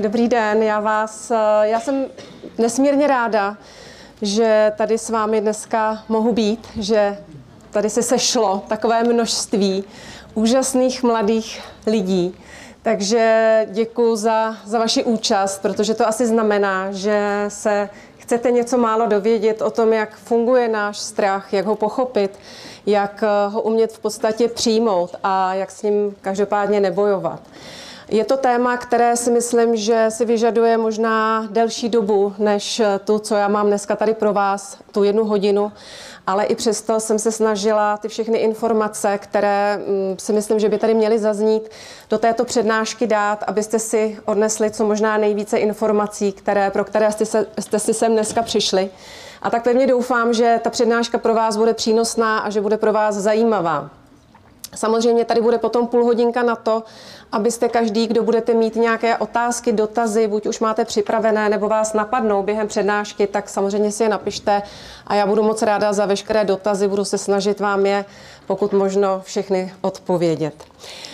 dobrý den. Já vás, já jsem nesmírně ráda, že tady s vámi dneska mohu být, že tady se sešlo takové množství úžasných mladých lidí. Takže děkuji za, za vaši účast, protože to asi znamená, že se chcete něco málo dovědět o tom, jak funguje náš strach, jak ho pochopit, jak ho umět v podstatě přijmout a jak s ním každopádně nebojovat. Je to téma, které si myslím, že si vyžaduje možná delší dobu, než tu, co já mám dneska tady pro vás, tu jednu hodinu, ale i přesto jsem se snažila ty všechny informace, které mm, si myslím, že by tady měly zaznít, do této přednášky dát, abyste si odnesli co možná nejvíce informací, které, pro které jste, se, jste si sem dneska přišli. A tak pevně doufám, že ta přednáška pro vás bude přínosná a že bude pro vás zajímavá. Samozřejmě tady bude potom půl hodinka na to, abyste každý, kdo budete mít nějaké otázky, dotazy, buď už máte připravené, nebo vás napadnou během přednášky, tak samozřejmě si je napište a já budu moc ráda za veškeré dotazy, budu se snažit vám je pokud možno všechny odpovědět.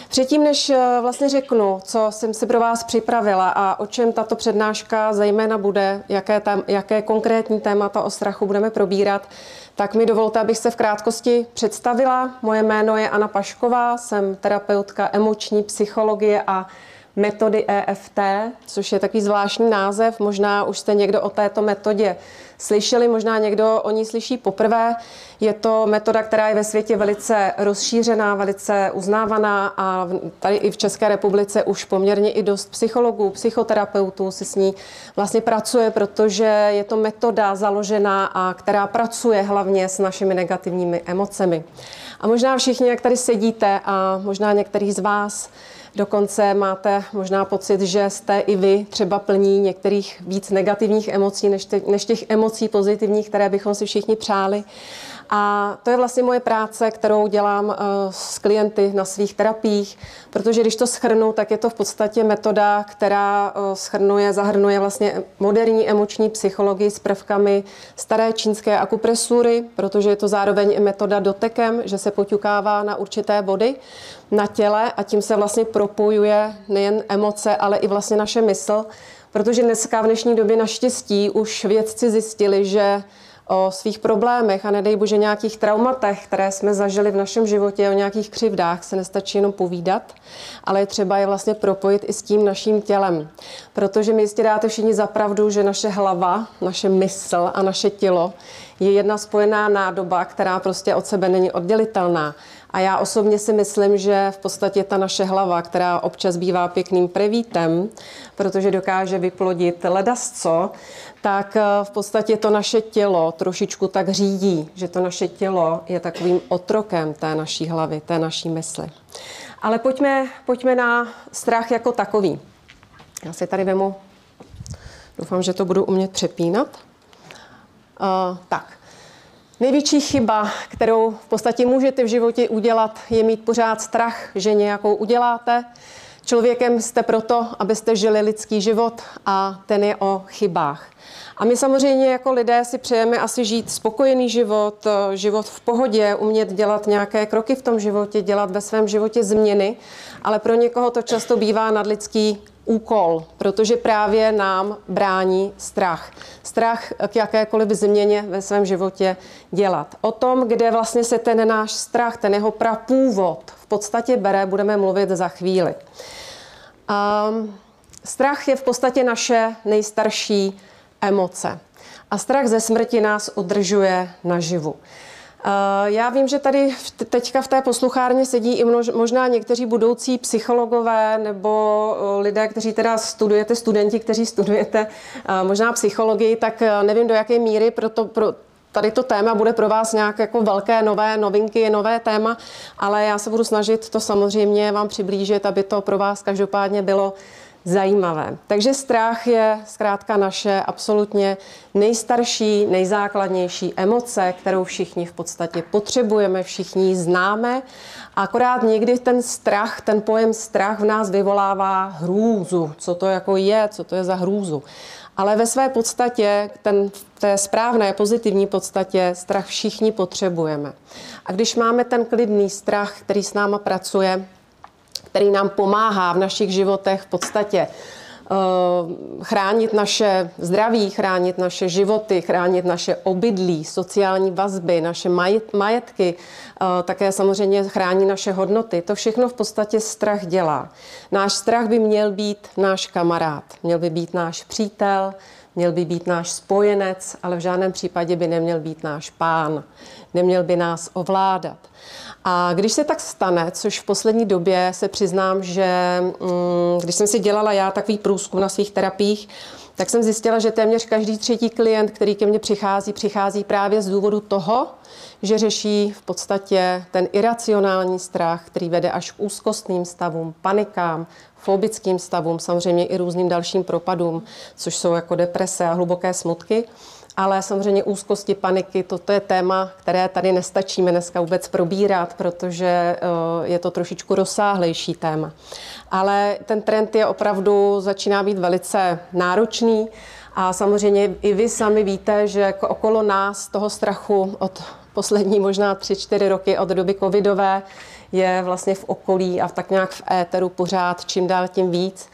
Předtím, než eh, vlastně řeknu, co jsem si pro vás připravila a o čem tato přednáška zejména bude, jaké, tam, jaké konkrétní témata o strachu budeme probírat, tak mi dovolte, abych se v krátkosti představila. Moje jméno je Anna Pašková, jsem terapeutka emoční psychologie a metody EFT, což je takový zvláštní název. Možná už jste někdo o této metodě slyšeli, možná někdo o ní slyší poprvé. Je to metoda, která je ve světě velice rozšířená, velice uznávaná a tady i v České republice už poměrně i dost psychologů, psychoterapeutů si s ní vlastně pracuje, protože je to metoda založená a která pracuje hlavně s našimi negativními emocemi. A možná všichni, jak tady sedíte a možná některý z vás, Dokonce máte možná pocit, že jste i vy třeba plní některých víc negativních emocí než, te, než těch emocí pozitivních, které bychom si všichni přáli. A to je vlastně moje práce, kterou dělám eh, s klienty na svých terapiích, protože když to schrnu, tak je to v podstatě metoda, která eh, schrnuje, zahrnuje vlastně moderní emoční psychologii s prvkami staré čínské akupresury, protože je to zároveň i metoda dotekem, že se poťukává na určité body na těle a tím se vlastně propojuje nejen emoce, ale i vlastně naše mysl, protože dneska v dnešní době naštěstí už vědci zjistili, že o svých problémech a nedej bože nějakých traumatech, které jsme zažili v našem životě, o nějakých křivdách se nestačí jenom povídat, ale je třeba je vlastně propojit i s tím naším tělem. Protože mi jistě dáte všichni zapravdu, že naše hlava, naše mysl a naše tělo je jedna spojená nádoba, která prostě od sebe není oddělitelná. A já osobně si myslím, že v podstatě ta naše hlava, která občas bývá pěkným prevítem, protože dokáže vyplodit ledasco, tak eh, v podstatě to naše tělo trošičku tak řídí, že to naše tělo je takovým otrokem té naší hlavy, té naší mysli. Ale pojďme, pojďme na strach jako takový. Já si tady vemu, doufám, že to budu umět přepínat. Uh, tak, Největší chyba, kterou v podstatě můžete v životě udělat, je mít pořád strach, že nějakou uděláte. Člověkem jste proto, abyste žili lidský život a ten je o chybách. A my samozřejmě jako lidé si přejeme asi žít spokojený život, život v pohodě, umět dělat nějaké kroky v tom životě, dělat ve svém životě změny, ale pro někoho to často bývá nadlidský úkol, protože právě nám brání strach. Strach k jakékoliv změně ve svém životě dělat. O tom, kde vlastně se ten náš strach, ten jeho prapůvod v podstatě bere, budeme mluvit za chvíli. Um, strach je v podstatě naše nejstarší emoce. A strach ze smrti nás udržuje naživu. Eh, já vím, že tady teďka v té posluchárně sedí i možná někteří budoucí psychologové nebo eh, lidé, kteří teda studujete, studenti, kteří studujete eh, možná psychologii, tak nevím do jaké míry proto, pro, tady to téma bude pro vás nějak jako velké nové novinky, nové téma, ale já se budu snažit to samozřejmě vám přiblížit, aby to pro vás každopádně bylo zajímavé. Takže strach je zkrátka naše absolutně nejstarší, nejzákladnější emoce, kterou všichni v podstatě potřebujeme, všichni ji známe. Akorát někdy ten strach, ten pojem strach v nás vyvolává hrůzu. Co to jako je, co to je za hrůzu. Ale ve své podstatě, ten, v té správné, pozitivní podstatě, strach všichni potřebujeme. A když máme ten klidný strach, který s náma pracuje, který nám pomáhá v našich životech v podstatě chránit naše zdraví, chránit naše životy, chránit naše obydlí, sociální vazby, naše majetky, také samozřejmě chrání naše hodnoty. To všechno v podstatě strach dělá. Náš strach by měl být náš kamarád, měl by být náš přítel, měl by být náš spojenec, ale v žádném případě by neměl být náš pán, neměl by nás ovládat. A když se tak stane, což v poslední době se přiznám, že mm, když jsem si dělala já takový průzkum na svých terapiích, tak jsem zjistila, že téměř každý třetí klient, který ke mně přichází, přichází právě z důvodu toho, že řeší v podstatě ten iracionální strach, který vede až k úzkostným stavům, panikám, fobickým stavům, samozřejmě i různým dalším propadům, což jsou jako deprese a hluboké smutky. Ale samozřejmě úzkosti, paniky, toto je téma, které tady nestačíme dneska vůbec probírat, protože eh, je to trošičku rozsáhlejší téma. Ale ten trend je opravdu, začíná být velice náročný a samozřejmě i vy sami víte, že jako okolo nás toho strachu od poslední možná 3-4 roky od doby covidové je vlastně v okolí a tak nějak v éteru pořád čím dál tím víc.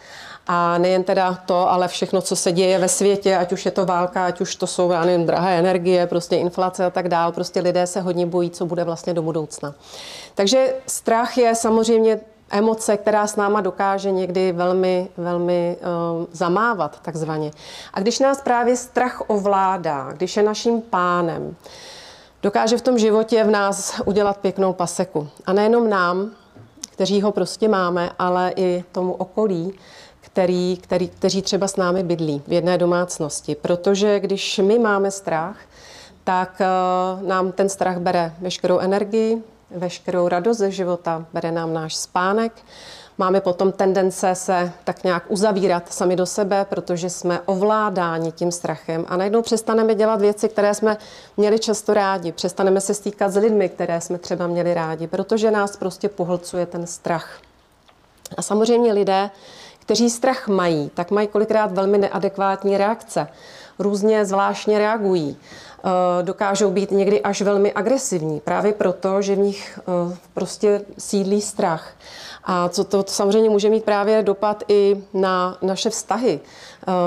A nejen teda to, ale všechno, co se děje ve světě, ať už je to válka, ať už to jsou, já nevím, drahé energie, prostě inflace a tak dál, prostě lidé se hodně bojí, co bude vlastně do budoucna. Takže strach je samozřejmě emoce, která s náma dokáže někdy velmi, velmi uh, zamávat, takzvaně. A když nás právě strach ovládá, když je naším pánem, dokáže v tom životě v nás udělat pěknou paseku. A nejenom nám, kteří ho prostě máme, ale i tomu okolí, který, který, kteří třeba s námi bydlí v jedné domácnosti. Protože když my máme strach, tak uh, nám ten strach bere veškerou energii, veškerou radost ze života, bere nám náš spánek. Máme potom tendence se tak nějak uzavírat sami do sebe, protože jsme ovládáni tím strachem a najednou přestaneme dělat věci, které jsme měli často rádi. Přestaneme se stýkat s lidmi, které jsme třeba měli rádi, protože nás prostě pohlcuje ten strach. A samozřejmě lidé, kteří strach mají, tak mají kolikrát velmi neadekvátní reakce. Různě zvláštně reagují. Eh, dokážou být někdy až velmi agresivní, právě proto, že v nich eh, prostě sídlí strach. A co to samozřejmě může mít právě dopad i na naše vztahy,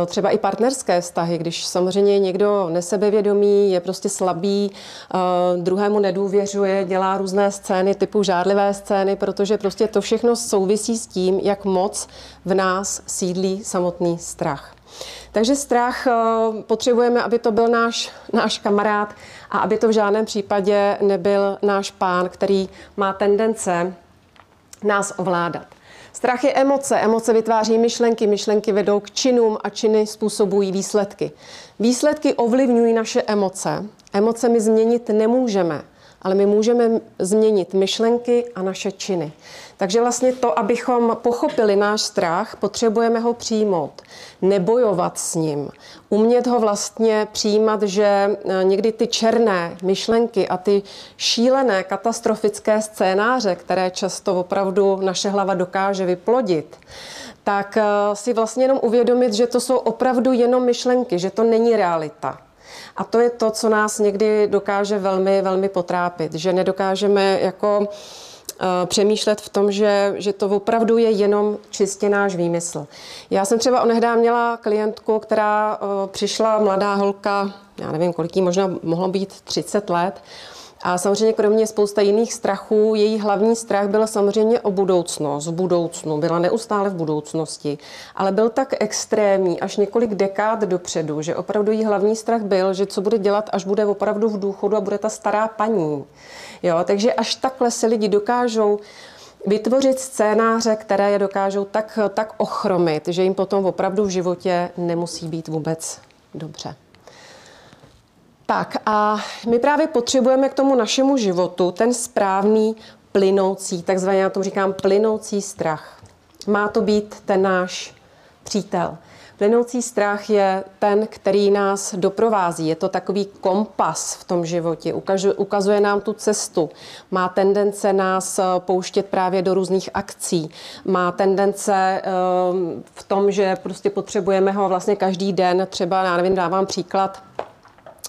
třeba i partnerské vztahy, když samozřejmě někdo nesebevědomý, je prostě slabý, druhému nedůvěřuje, dělá různé scény typu žádlivé scény, protože prostě to všechno souvisí s tím, jak moc v nás sídlí samotný strach. Takže strach eh, potřebujeme, aby to byl náš, náš kamarád a aby to v žádném případě nebyl náš pán, který má tendence nás ovládat. Strach je emoce, emoce vytváří myšlenky, myšlenky vedou k činům a činy způsobují výsledky. Výsledky ovlivňují naše emoce. Emoce my změnit nemůžeme ale my můžeme změnit myšlenky a naše činy. Takže vlastně to, abychom pochopili náš strach, potřebujeme ho přijmout, nebojovat s ním, umět ho vlastně přijímat, že eh, někdy ty černé myšlenky a ty šílené katastrofické scénáře, které často opravdu naše hlava dokáže vyplodit, tak eh, si vlastně jenom uvědomit, že to jsou opravdu jenom myšlenky, že to není realita. A to je to, co nás někdy dokáže velmi, velmi potrápit, že nedokážeme jako eh, přemýšlet v tom, že, že to opravdu je jenom čistě náš výmysl. Já jsem třeba onehdá měla klientku, která eh, přišla, mladá holka, já nevím, kolik jí možná mohlo být 30 let, a samozřejmě kromě spousta jiných strachů, její hlavní strach byl samozřejmě o budoucnost, v budoucnu, byla neustále v budoucnosti, ale byl tak extrémní až několik dekád dopředu, že opravdu její hlavní strach byl, že co bude dělat, až bude opravdu v důchodu a bude ta stará paní. Jo, takže až takhle se lidi dokážou vytvořit scénáře, které je dokážou tak, tak ochromit, že jim potom opravdu v životě nemusí být vůbec dobře. Tak a my právě potřebujeme k tomu našemu životu ten správný plynoucí, takzvaně já tomu říkám plynoucí strach. Má to být ten náš přítel. Plynoucí strach je ten, který nás doprovází. Je to takový kompas v tom životě. Ukazuje nám tu cestu. Má tendence nás eh, pouštět právě do různých akcí. Má tendence ehm, v tom, že prostě potřebujeme ho vlastně každý den. Třeba, já nevím, dávám příklad,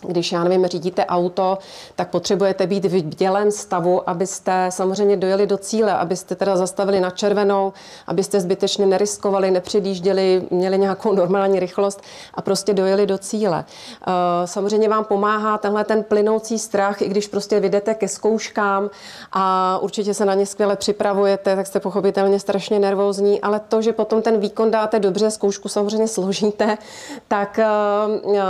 když, já nevím, řídíte auto, tak potřebujete být v bdělém stavu, abyste samozřejmě dojeli do cíle, abyste teda zastavili na červenou, abyste zbytečně neriskovali, nepředjížděli, měli nějakou normální rychlost a prostě dojeli do cíle. Eh, samozřejmě vám pomáhá tenhle ten plynoucí strach, i když prostě vydete ke zkouškám a určitě se na ně skvěle připravujete, tak jste pochopitelně strašně nervózní, ale to, že potom ten výkon dáte dobře, zkoušku samozřejmě složíte, tak eh, eh,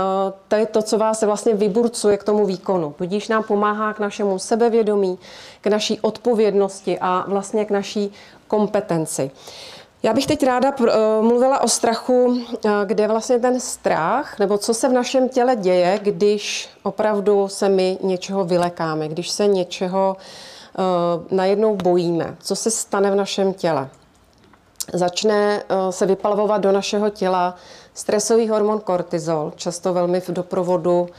to je to, co vás vlastně vlastně vyburcuje k tomu výkonu. Tudíž nám pomáhá k našemu sebevědomí, k naší odpovědnosti a vlastně k naší kompetenci. Já bych teď ráda eh, mluvila o strachu, eh, kde vlastně ten strach, nebo co se v našem těle děje, když opravdu se my něčeho vylekáme, když se něčeho eh, najednou bojíme. Co se stane v našem těle? Začne se vypalovovat do našeho těla stresový hormon kortizol, často velmi v doprovodu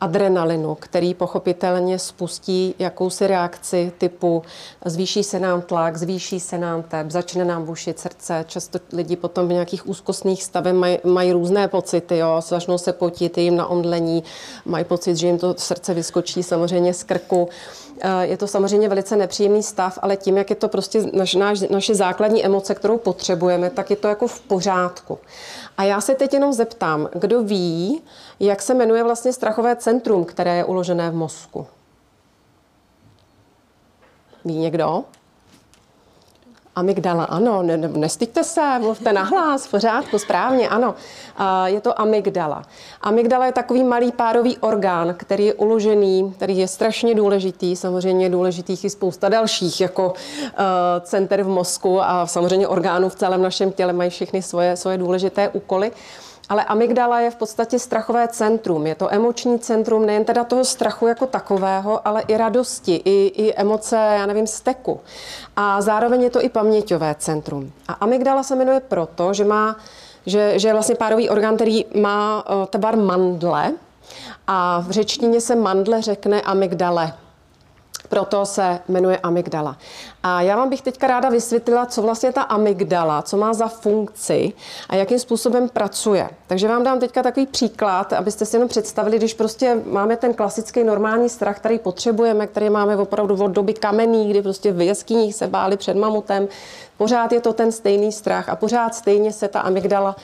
adrenalinu, který pochopitelně spustí jakousi reakci typu zvýší se nám tlak, zvýší se nám tep, začne nám bušit srdce. Často lidi potom v nějakých úzkostných stavech mají, mají různé pocity, jo, začnou se potit jim na omdlení, mají pocit, že jim to srdce vyskočí samozřejmě z krku. Eh, je to samozřejmě velice nepříjemný stav, ale tím, jak je to prostě naš, naš, naše základní emoce, kterou potřebujeme, tak je to jako v pořádku. A já se teď jenom zeptám, kdo ví, jak se jmenuje vlastně strachové centrum, které je uložené v mozku? Ví někdo? Amygdala, ano, ne, ne, nestyďte se, mluvte nahlas, v pořádku, správně, ano. Je to amygdala. Amygdala je takový malý párový orgán, který je uložený, který je strašně důležitý, samozřejmě důležitých i spousta dalších, jako uh, center v mozku a samozřejmě orgánů v celém našem těle mají všechny svoje, svoje důležité úkoly. Ale amygdala je v podstatě strachové centrum. Je to emoční centrum nejen teda toho strachu jako takového, ale i radosti, i, i emoce, já nevím, steku. A zároveň je to i paměťové centrum. A amygdala se jmenuje proto, že má že, že je vlastně párový orgán, který má uh, tvar mandle a v řečtině se mandle řekne amygdale. Proto se jmenuje amygdala. A já vám bych teďka ráda vysvětlila, co vlastně ta amygdala, co má za funkci a jakým způsobem pracuje. Takže vám dám teďka takový příklad, abyste si jenom představili, když prostě máme ten klasický normální strach, který potřebujeme, který máme opravdu od doby kamenný, kdy prostě v jeskyních se báli před mamutem, pořád je to ten stejný strach a pořád stejně se ta amygdala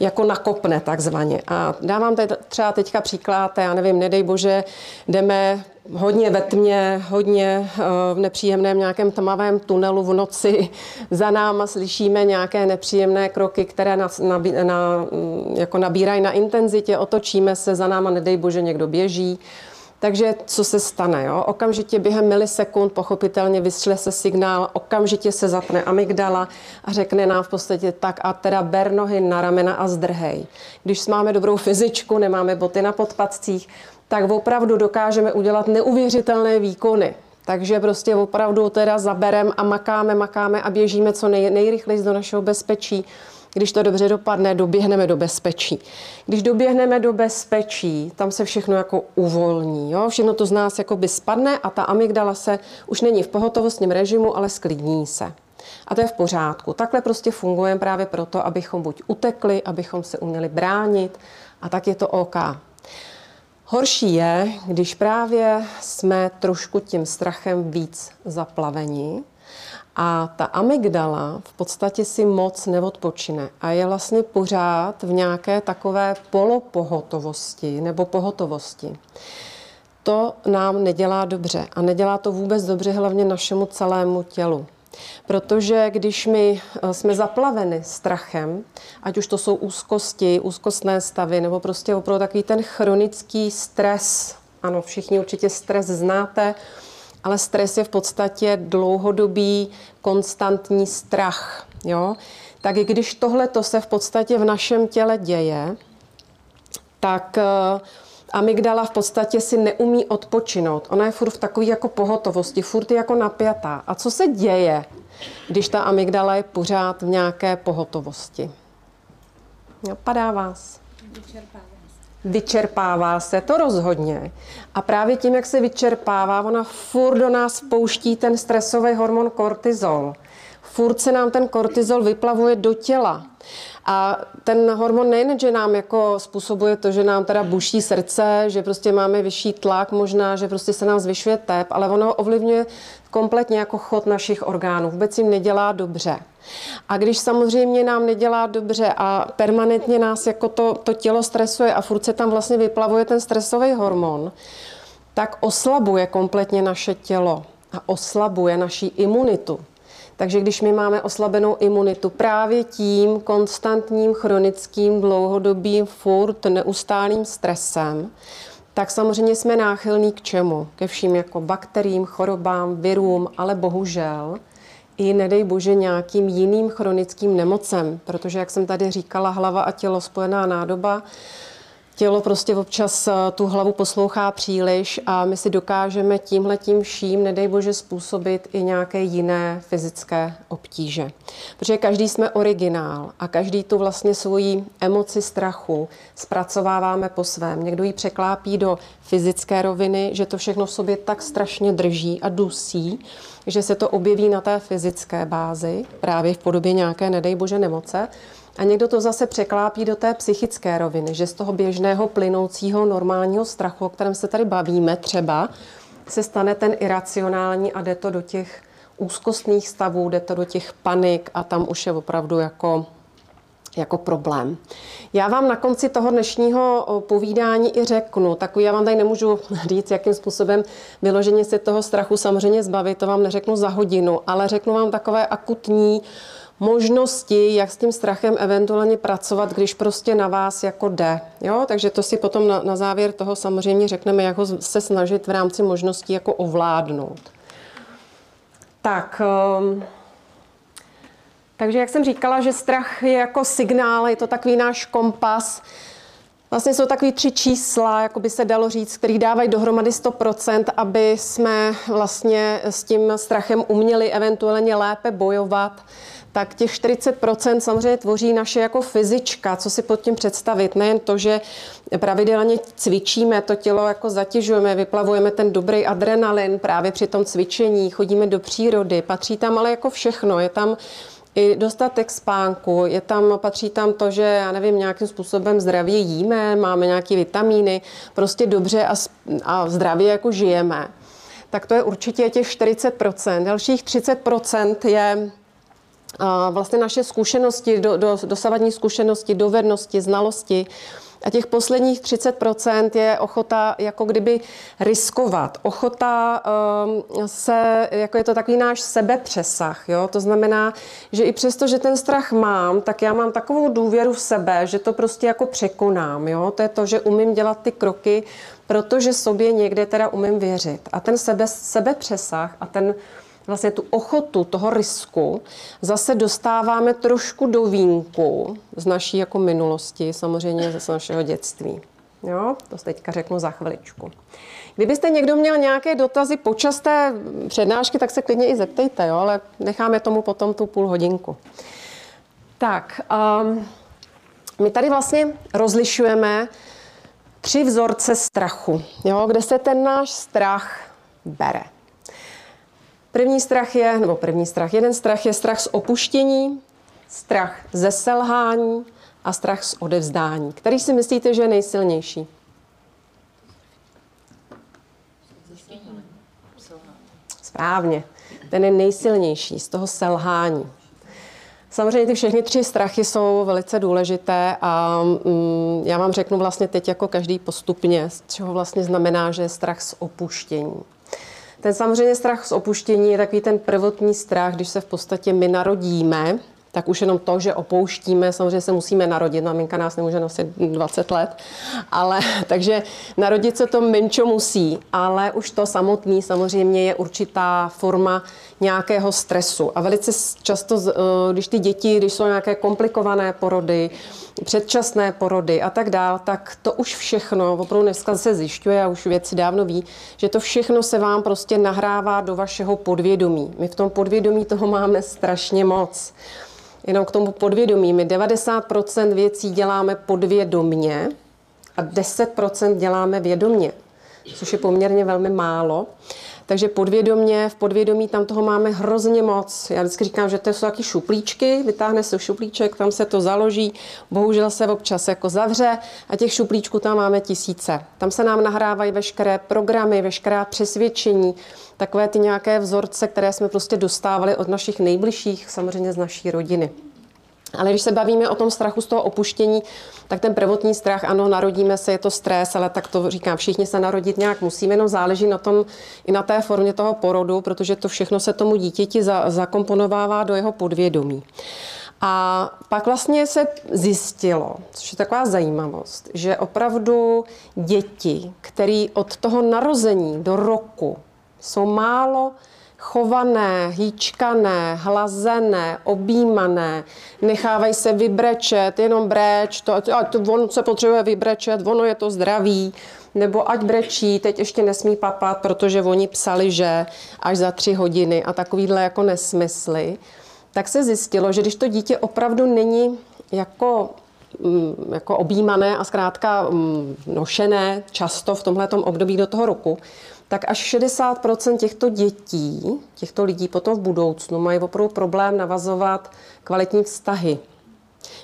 jako nakopne takzvaně. A dávám teď třeba teďka příklad, já nevím, nedej bože, jdeme hodně ve tmě, hodně eh, v nepříjemném nějakém tmavém tunelu v noci. Za náma slyšíme nějaké nepříjemné kroky, které nás na, mm, jako nabírají na intenzitě, otočíme se, za náma nedej bože někdo běží. Takže co se stane? Jo? Okamžitě během milisekund pochopitelně vyšle se signál, okamžitě se zapne amygdala a řekne nám v podstatě tak a teda ber nohy na ramena a zdrhej. Když máme dobrou fyzičku, nemáme boty na podpatcích, tak opravdu dokážeme udělat neuvěřitelné výkony. Takže prostě opravdu teda zaberem a makáme, makáme a běžíme co nej, nejrychleji do našeho bezpečí. Když to dobře dopadne, doběhneme do bezpečí. Když doběhneme do bezpečí, tam se všechno jako uvolní. Jo? Všechno to z nás jako by spadne a ta amygdala se už není v pohotovostním režimu, ale sklidní se. A to je v pořádku. Takhle prostě fungujeme právě proto, abychom buď utekli, abychom se uměli bránit a tak je to OK. Horší je, když právě jsme trošku tím strachem víc zaplaveni a ta amygdala v podstatě si moc neodpočine a je vlastně pořád v nějaké takové polopohotovosti nebo pohotovosti. To nám nedělá dobře a nedělá to vůbec dobře hlavně našemu celému tělu. Protože když my eh, jsme zaplaveni strachem, ať už to jsou úzkosti, úzkostné stavy, nebo prostě opravdu takový ten chronický stres, ano, všichni určitě stres znáte, ale stres je v podstatě dlouhodobý, konstantní strach. Jo? Tak když tohle to se v podstatě v našem těle děje, tak uh, amygdala v podstatě si neumí odpočinout. Ona je furt v takové jako pohotovosti, furt je jako napjatá. A co se děje, když ta amygdala je pořád v nějaké pohotovosti? Napadá vás? Vyčerpává se. Vyčerpává se, to rozhodně. A právě tím, jak se vyčerpává, ona furt do nás pouští ten stresový hormon kortizol. Furt se nám ten kortizol vyplavuje do těla. A ten hormon nejen, že nám jako způsobuje to, že nám teda buší srdce, že prostě máme vyšší tlak možná, že prostě se nám zvyšuje tep, ale ono ovlivňuje kompletně jako chod našich orgánů. Vůbec jim nedělá dobře. A když samozřejmě nám nedělá dobře a permanentně nás jako to, to tělo stresuje a furt se tam vlastně vyplavuje ten stresový hormon, tak oslabuje kompletně naše tělo a oslabuje naší imunitu. Takže když my máme oslabenou imunitu právě tím konstantním, chronickým, dlouhodobým, furt neustálým stresem, tak samozřejmě jsme náchylní k čemu? Ke vším jako bakteriím, chorobám, virům, ale bohužel i nedej bože nějakým jiným chronickým nemocem, protože, jak jsem tady říkala, hlava a tělo spojená nádoba, tělo prostě občas eh, tu hlavu poslouchá příliš a my si dokážeme tímhle tím vším, nedej bože, způsobit i nějaké jiné fyzické obtíže. Protože každý jsme originál a každý tu vlastně svoji emoci strachu zpracováváme po svém. Někdo ji překlápí do fyzické roviny, že to všechno v sobě tak strašně drží a dusí, že se to objeví na té fyzické bázi, právě v podobě nějaké, nedej bože, nemoce. A někdo to zase překlápí do té psychické roviny, že z toho běžného plynoucího normálního strachu, o kterém se tady bavíme třeba, se stane ten iracionální a jde to do těch úzkostných stavů, jde to do těch panik a tam už je opravdu jako jako problém. Já vám na konci toho dnešního povídání i řeknu, takový já vám tady nemůžu říct, jakým způsobem vyloženě se toho strachu samozřejmě zbavit, to vám neřeknu za hodinu, ale řeknu vám takové akutní možnosti, jak s tím strachem eventuálně pracovat, když prostě na vás jako jde. Jo? Takže to si potom na, na závěr toho samozřejmě řekneme, jak ho se snažit v rámci možností jako ovládnout. Tak, um, takže jak jsem říkala, že strach je jako signál, je to takový náš kompas. Vlastně jsou takový tři čísla, jako by se dalo říct, který dávají dohromady 100%, aby jsme vlastně s tím strachem uměli eventuálně lépe bojovat tak těch 40% samozřejmě tvoří naše jako fyzička, co si pod tím představit. Nejen to, že pravidelně cvičíme, to tělo jako zatěžujeme, vyplavujeme ten dobrý adrenalin právě při tom cvičení, chodíme do přírody, patří tam ale jako všechno. Je tam i dostatek spánku, je tam, patří tam to, že já nevím, nějakým způsobem zdravě jíme, máme nějaké vitamíny, prostě dobře a, a zdravě jako žijeme. Tak to je určitě těch 40%. Dalších 30% je vlastně naše zkušenosti, do, do, dosavadní zkušenosti, dovednosti, znalosti. A těch posledních 30% je ochota jako kdyby riskovat. Ochota um, se, jako je to takový náš sebepřesah. Jo? To znamená, že i přesto, že ten strach mám, tak já mám takovou důvěru v sebe, že to prostě jako překonám. Jo? To je to, že umím dělat ty kroky, protože sobě někde teda umím věřit. A ten sebe, sebepřesah a ten vlastně tu ochotu toho risku zase dostáváme trošku do vínku z naší jako minulosti, samozřejmě z našeho dětství. Jo, to teďka řeknu za chviličku. Kdybyste někdo měl nějaké dotazy počas té přednášky, tak se klidně i zeptejte, jo, ale necháme tomu potom tu půl hodinku. Tak, um, my tady vlastně rozlišujeme tři vzorce strachu, jo, kde se ten náš strach bere. První strach je, nebo první strach, jeden strach je strach z opuštění, strach ze selhání a strach z odevzdání. Který si myslíte, že je nejsilnější? Správně. Ten je nejsilnější z toho selhání. Samozřejmě ty všechny tři strachy jsou velice důležité a mm, já vám řeknu vlastně teď jako každý postupně, z čeho vlastně znamená, že je strach z opuštění. Ten samozřejmě strach z opuštění je takový ten prvotní strach, když se v podstatě my narodíme, tak už jenom to, že opouštíme, samozřejmě se musíme narodit, maminka nás nemůže nosit 20 let, ale takže narodit se to menčo musí, ale už to samotný samozřejmě je určitá forma nějakého stresu. A velice často, eh, když ty děti, když jsou nějaké komplikované porody, předčasné porody a tak dál, tak to už všechno, opravdu dneska se zjišťuje a už věci dávno ví, že to všechno se vám prostě nahrává do vašeho podvědomí. My v tom podvědomí toho máme strašně moc. Jenom k tomu podvědomí. My 90% věcí děláme podvědomně a 10% děláme vědomně, což je poměrně velmi málo. Takže podvědomě, v podvědomí tam toho máme hrozně moc. Já vždycky říkám, že to jsou taky šuplíčky, vytáhne se šuplíček, tam se to založí, bohužel se občas jako zavře a těch šuplíčků tam máme tisíce. Tam se nám nahrávají veškeré programy, veškerá přesvědčení, takové ty nějaké vzorce, které jsme prostě dostávali od našich nejbližších, samozřejmě z naší rodiny. Ale když se bavíme o tom strachu z toho opuštění, tak ten prvotní strach, ano, narodíme se, je to stres, ale tak to říkám, všichni se narodit nějak musíme, jenom záleží na tom i na té formě toho porodu, protože to všechno se tomu dítěti za, zakomponovává do jeho podvědomí. A pak vlastně se zjistilo, což je taková zajímavost, že opravdu děti, které od toho narození do roku jsou málo chované, hýčkané, hlazené, objímané, nechávají se vybrečet, jenom breč, to, to, on se potřebuje vybrečet, ono je to zdravý, nebo ať brečí, teď ještě nesmí papat, protože oni psali, že až za tři hodiny a takovýhle jako nesmysly, tak se zjistilo, že když to dítě opravdu není jako mm, jako objímané a zkrátka mm, nošené často v tomhle období do toho roku, tak až 60% těchto dětí, těchto lidí potom v budoucnu mají opravdu problém navazovat kvalitní vztahy.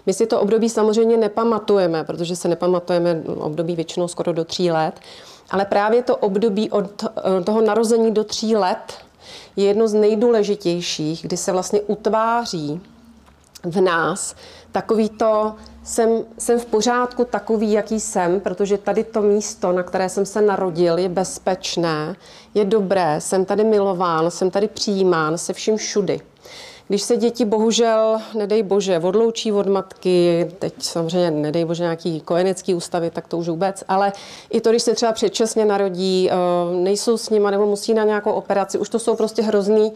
My si to období samozřejmě nepamatujeme, protože se nepamatujeme období většinou skoro do tří let, ale právě to období od eh, toho narození do tří let je jedno z nejdůležitějších, kdy se vlastně utváří v nás takový to jsem, jsem v pořádku takový, jaký jsem, protože tady to místo, na které jsem se narodil, je bezpečné, je dobré, jsem tady milován, jsem tady přijímán se vším všudy. Když se děti bohužel, nedej bože, odloučí od matky, teď samozřejmě nedej bože nějaký kojenecký ústavy, tak to už vůbec, ale i to, když se třeba předčasně narodí, eh, nejsou s nima nebo musí na nějakou operaci, už to jsou prostě hrozný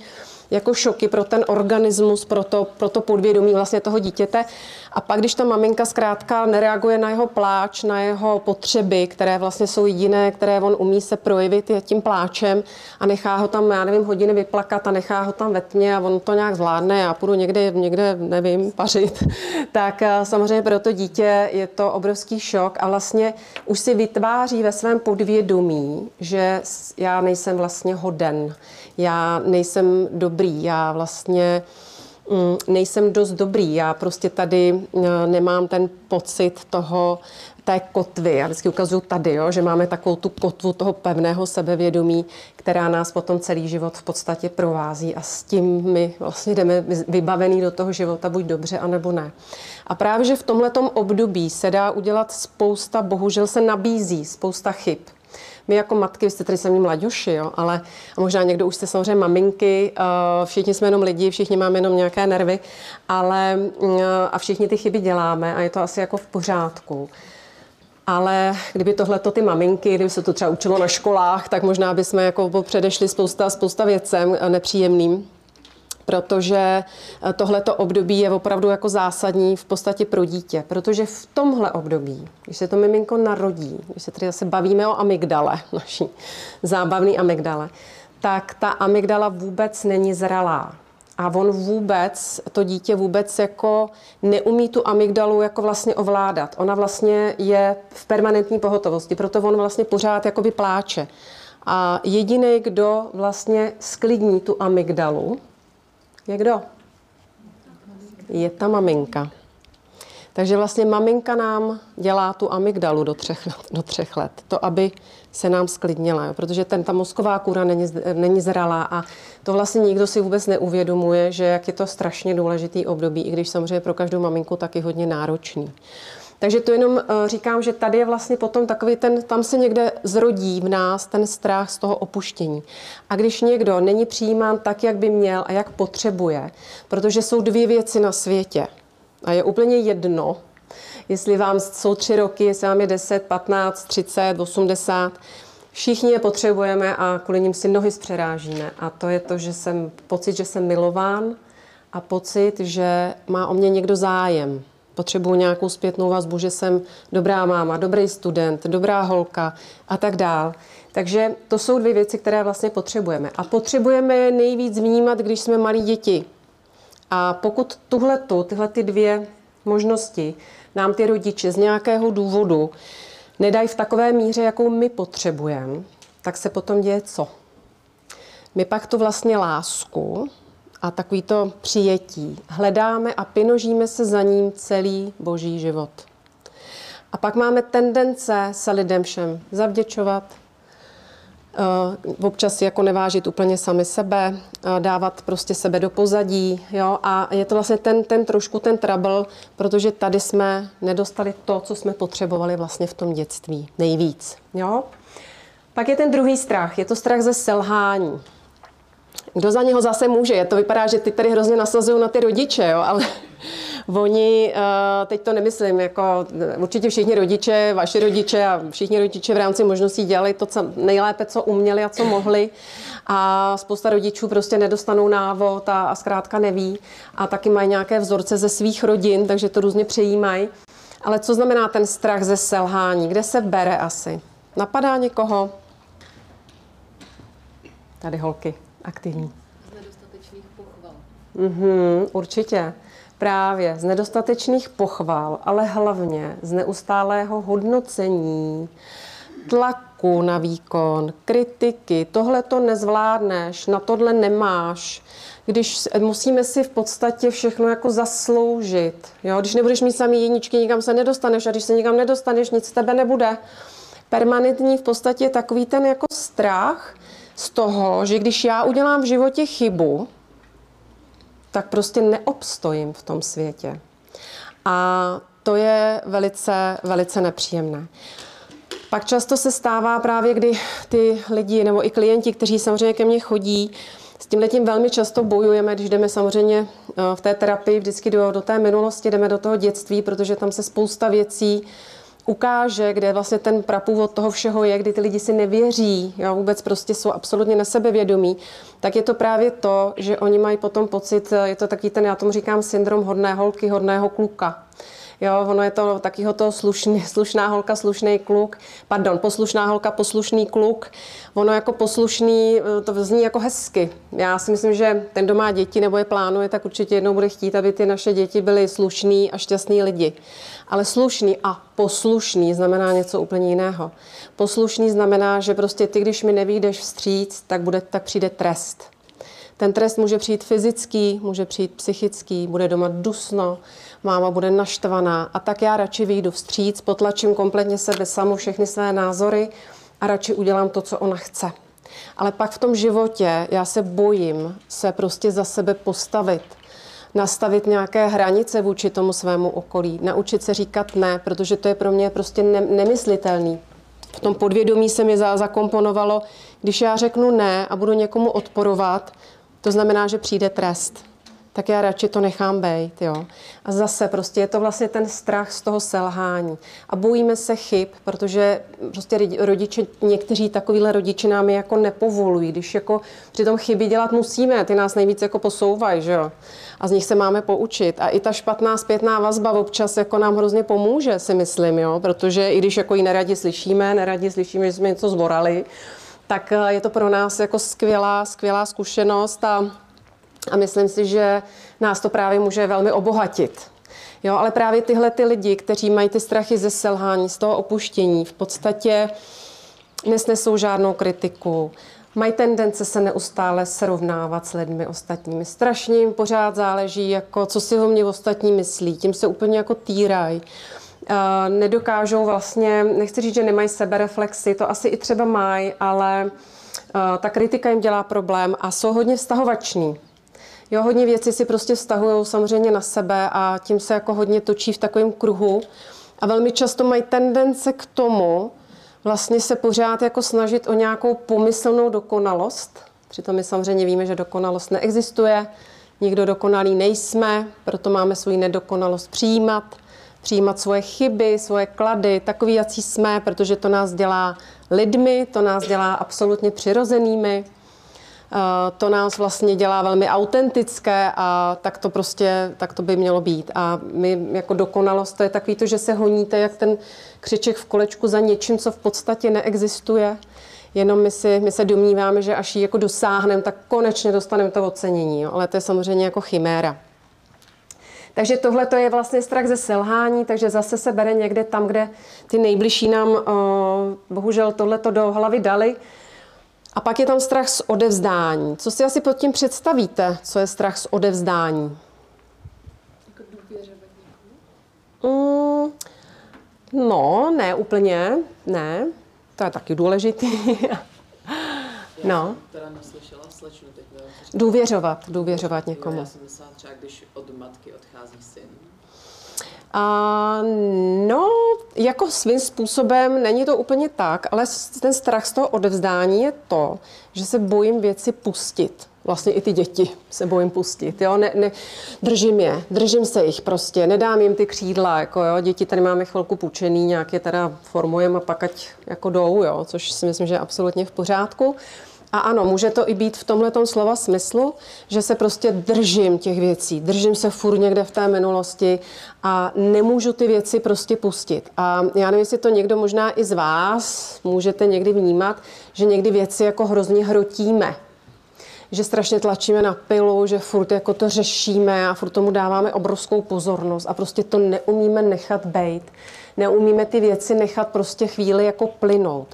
jako šoky pro ten organismus, pro to, pro to podvědomí vlastně toho dítěte. A pak, když ta maminka zkrátka nereaguje na jeho pláč, na jeho potřeby, které vlastně jsou jediné, které on umí se projevit je tím pláčem a nechá ho tam, já nevím, hodiny vyplakat a nechá ho tam ve tmě a on to nějak zvládne, já půjdu někde, někde nevím, pařit, tak eh, samozřejmě pro to dítě je to obrovský šok a vlastně už si vytváří ve svém podvědomí, že já nejsem vlastně hoden já nejsem dobrý, já vlastně mm, nejsem dost dobrý, já prostě tady eh, nemám ten pocit toho, té kotvy. Já vždycky ukazuju tady, jo, že máme takovou tu kotvu toho pevného sebevědomí, která nás potom celý život v podstatě provází a s tím my vlastně jdeme vybavený do toho života buď dobře, anebo ne. A právě, že v tomhletom období se dá udělat spousta, bohužel se nabízí spousta chyb my jako matky, vy jste tady sami mladoši, jo, ale a možná někdo už jste samozřejmě maminky, uh, všichni jsme jenom lidi, všichni máme jenom nějaké nervy, ale uh, a všichni ty chyby děláme a je to asi jako v pořádku. Ale kdyby tohle ty maminky, kdyby se to třeba učilo na školách, tak možná bychom jako předešli spousta, spousta věcem nepříjemným protože eh, tohleto období je opravdu jako zásadní v podstatě pro dítě, protože v tomhle období, když se to miminko narodí, když se tady zase bavíme o amygdale, naší zábavný amygdale, tak ta amygdala vůbec není zralá. A on vůbec, to dítě vůbec jako neumí tu amygdalu jako vlastně ovládat. Ona vlastně je v permanentní pohotovosti, proto on vlastně pořád jako pláče. A jediný, kdo vlastně sklidní tu amygdalu, je kdo? Je ta maminka. Takže vlastně maminka nám dělá tu amygdalu do třech, do třech let. To, aby se nám sklidnila, jo? protože ten, ta mozková kůra není, není zralá a to vlastně nikdo si vůbec neuvědomuje, že jak je to strašně důležitý období, i když samozřejmě pro každou maminku taky hodně náročný. Takže to jenom eh, říkám, že tady je vlastně potom takový ten, tam se někde zrodí v nás ten strach z toho opuštění. A když někdo není přijímán tak, jak by měl a jak potřebuje, protože jsou dvě věci na světě a je úplně jedno, jestli vám jsou tři roky, jestli vám je 10, 15, 30, 80, Všichni je potřebujeme a kvůli ním si nohy zpřerážíme. A to je to, že jsem pocit, že jsem milován a pocit, že má o mě někdo zájem. Potřebuju nějakou zpětnou vazbu, že jsem dobrá máma, dobrý student, dobrá holka a tak dál. Takže to jsou dvě věci, které vlastně potřebujeme. A potřebujeme je nejvíc vnímat, když jsme malí děti. A pokud tuhletu, tyhle ty dvě možnosti nám ty rodiče z nějakého důvodu nedají v takové míře, jakou my potřebujeme, tak se potom děje co? My pak tu vlastně lásku a takový to přijetí hledáme a pinožíme se za ním celý boží život. A pak máme tendence se lidem všem zavděčovat, eh, občas jako nevážit úplně sami sebe, eh, dávat prostě sebe do pozadí, jo, a je to vlastně ten, ten trošku ten trouble, protože tady jsme nedostali to, co jsme potřebovali vlastně v tom dětství nejvíc, jo. Pak je ten druhý strach, je to strach ze selhání. Kdo za něho zase může? To vypadá, že ty tady hrozně nasazují na ty rodiče, jo, ale Oni, eh, teď to nemyslím, jako určitě všichni rodiče, vaši rodiče a všichni rodiče v rámci možností dělali to co nejlépe, co uměli a co mohli. A spousta rodičů prostě nedostanou návod a, a zkrátka neví. A taky mají nějaké vzorce ze svých rodin, takže to různě přejímají. Ale co znamená ten strach ze selhání? Kde se bere asi? Napadá někoho? Tady holky, aktivní. Z nedostatečných pochval. Mhm, určitě. Právě z nedostatečných pochval, ale hlavně z neustálého hodnocení, tlaku na výkon, kritiky, tohle to nezvládneš, na tohle nemáš, když musíme si v podstatě všechno jako zasloužit. Jo? Když nebudeš mít samý jedničky, nikam se nedostaneš a když se nikam nedostaneš, nic z tebe nebude. Permanentní v podstatě takový ten jako strach z toho, že když já udělám v životě chybu, tak prostě neobstojím v tom světě. A to je velice, velice nepříjemné. Pak často se stává právě, kdy ty lidi nebo i klienti, kteří samozřejmě ke mně chodí, s tím letím velmi často bojujeme, když jdeme samozřejmě eh, v té terapii vždycky do, do té minulosti, jdeme do toho dětství, protože tam se spousta věcí ukáže, kde vlastně ten prapůvod toho všeho je, kdy ty lidi si nevěří, jo, vůbec prostě jsou absolutně nesebevědomí, tak je to právě to, že oni mají potom pocit, je to taky ten, já tomu říkám, syndrom hodné holky, hodného kluka. Jo, ono je to takýho to slušný, slušná holka, slušný kluk, pardon, poslušná holka, poslušný kluk. Ono jako poslušný, to zní jako hezky. Já si myslím, že ten, kdo má děti nebo je plánuje, tak určitě jednou bude chtít, aby ty naše děti byly slušný a šťastný lidi. Ale slušný a poslušný znamená něco úplně jiného. Poslušný znamená, že prostě ty, když mi nevídeš vstříc, tak, bude, tak přijde trest. Ten trest může přijít fyzický, může přijít psychický, bude doma dusno, máma bude naštvaná a tak já radši vyjdu vstříc, potlačím kompletně sebe samu, všechny své názory a radši udělám to, co ona chce. Ale pak v tom životě já se bojím se prostě za sebe postavit, nastavit nějaké hranice vůči tomu svému okolí, naučit se říkat ne, protože to je pro mě prostě ne- nemyslitelný. V tom podvědomí se mi zakomponovalo, když já řeknu ne a budu někomu odporovat, to znamená, že přijde trest tak já radši to nechám být. Jo. A zase prostě je to vlastně ten strach z toho selhání. A bojíme se chyb, protože prostě rodiče, někteří takovýhle rodiče nám je jako nepovolují, když jako přitom chyby dělat musíme, ty nás nejvíc jako posouvají, že jo. A z nich se máme poučit. A i ta špatná zpětná vazba občas jako nám hrozně pomůže, si myslím, jo, protože i když jako ji neradi slyšíme, neradi slyšíme, že jsme něco zvorali, tak eh, je to pro nás jako skvělá, skvělá zkušenost a a myslím si, že nás to právě může velmi obohatit. Jo, ale právě tyhle ty lidi, kteří mají ty strachy ze selhání, z toho opuštění, v podstatě nesnesou žádnou kritiku, mají tendence se neustále srovnávat s lidmi ostatními. Strašně jim pořád záleží, jako, co si o mě ostatní myslí. Tím se úplně jako týrají. Uh, nedokážou vlastně, nechci říct, že nemají sebereflexy, to asi i třeba mají, ale uh, ta kritika jim dělá problém a jsou hodně vztahovační. Jo, hodně věcí si prostě vztahují samozřejmě na sebe a tím se jako hodně točí v takovém kruhu. A velmi často mají tendence k tomu, vlastně se pořád jako snažit o nějakou pomyslnou dokonalost. Přitom my samozřejmě víme, že dokonalost neexistuje, nikdo dokonalý nejsme, proto máme svou nedokonalost přijímat, přijímat svoje chyby, svoje klady, takový, jací jsme, protože to nás dělá lidmi, to nás dělá absolutně přirozenými. Eh, to nás vlastně dělá velmi autentické a tak to prostě, tak to by mělo být. A my jako dokonalost, to je takový to, že se honíte jak ten křiček v kolečku za něčím, co v podstatě neexistuje. Jenom my, si, my se domníváme, že až ji jako dosáhneme, tak konečně dostaneme to ocenění. Jo? Ale to je samozřejmě jako chiméra. Takže tohle to je vlastně strach ze selhání, takže zase se bere někde tam, kde ty nejbližší nám, uh, bohužel tohle to do hlavy dali, A pak je tam strach z odevzdání. Co si asi pod tím představíte, co je strach z odevzdání? Jako? Mm, no, ne úplně, ne. To je taky důležitý. no, Teda neslyšela slečnu teď. nevím, co říká. důvěřovat, důvěřovat někomu. Já jsem myslela třeba, když od matky odchází syn. A, no, jako svým způsobem není to úplně tak, ale ten strach z toho odevzdání je to, že se bojím věci pustit. Vlastně i ty děti se bojím pustit. Jo? Ne, ne, držím je, držím se jich prostě, nedám jim ty křídla. Jako, jo? Děti tady máme chvilku půjčený, nějak je teda formujeme a pak ať jako jdou, jo? což si myslím, že je absolutně v pořádku. A ano, může to i být v tomhle slova smyslu, že se prostě držím těch věcí, držím se furt někde v té minulosti a nemůžu ty věci prostě pustit. A já nevím, jestli to někdo možná i z vás můžete někdy vnímat, že někdy věci jako hrozně hrotíme, že strašně tlačíme na pilu, že furt jako to řešíme a furt tomu dáváme obrovskou pozornost a prostě to neumíme nechat bejt. Neumíme ty věci nechat prostě chvíli jako plynout.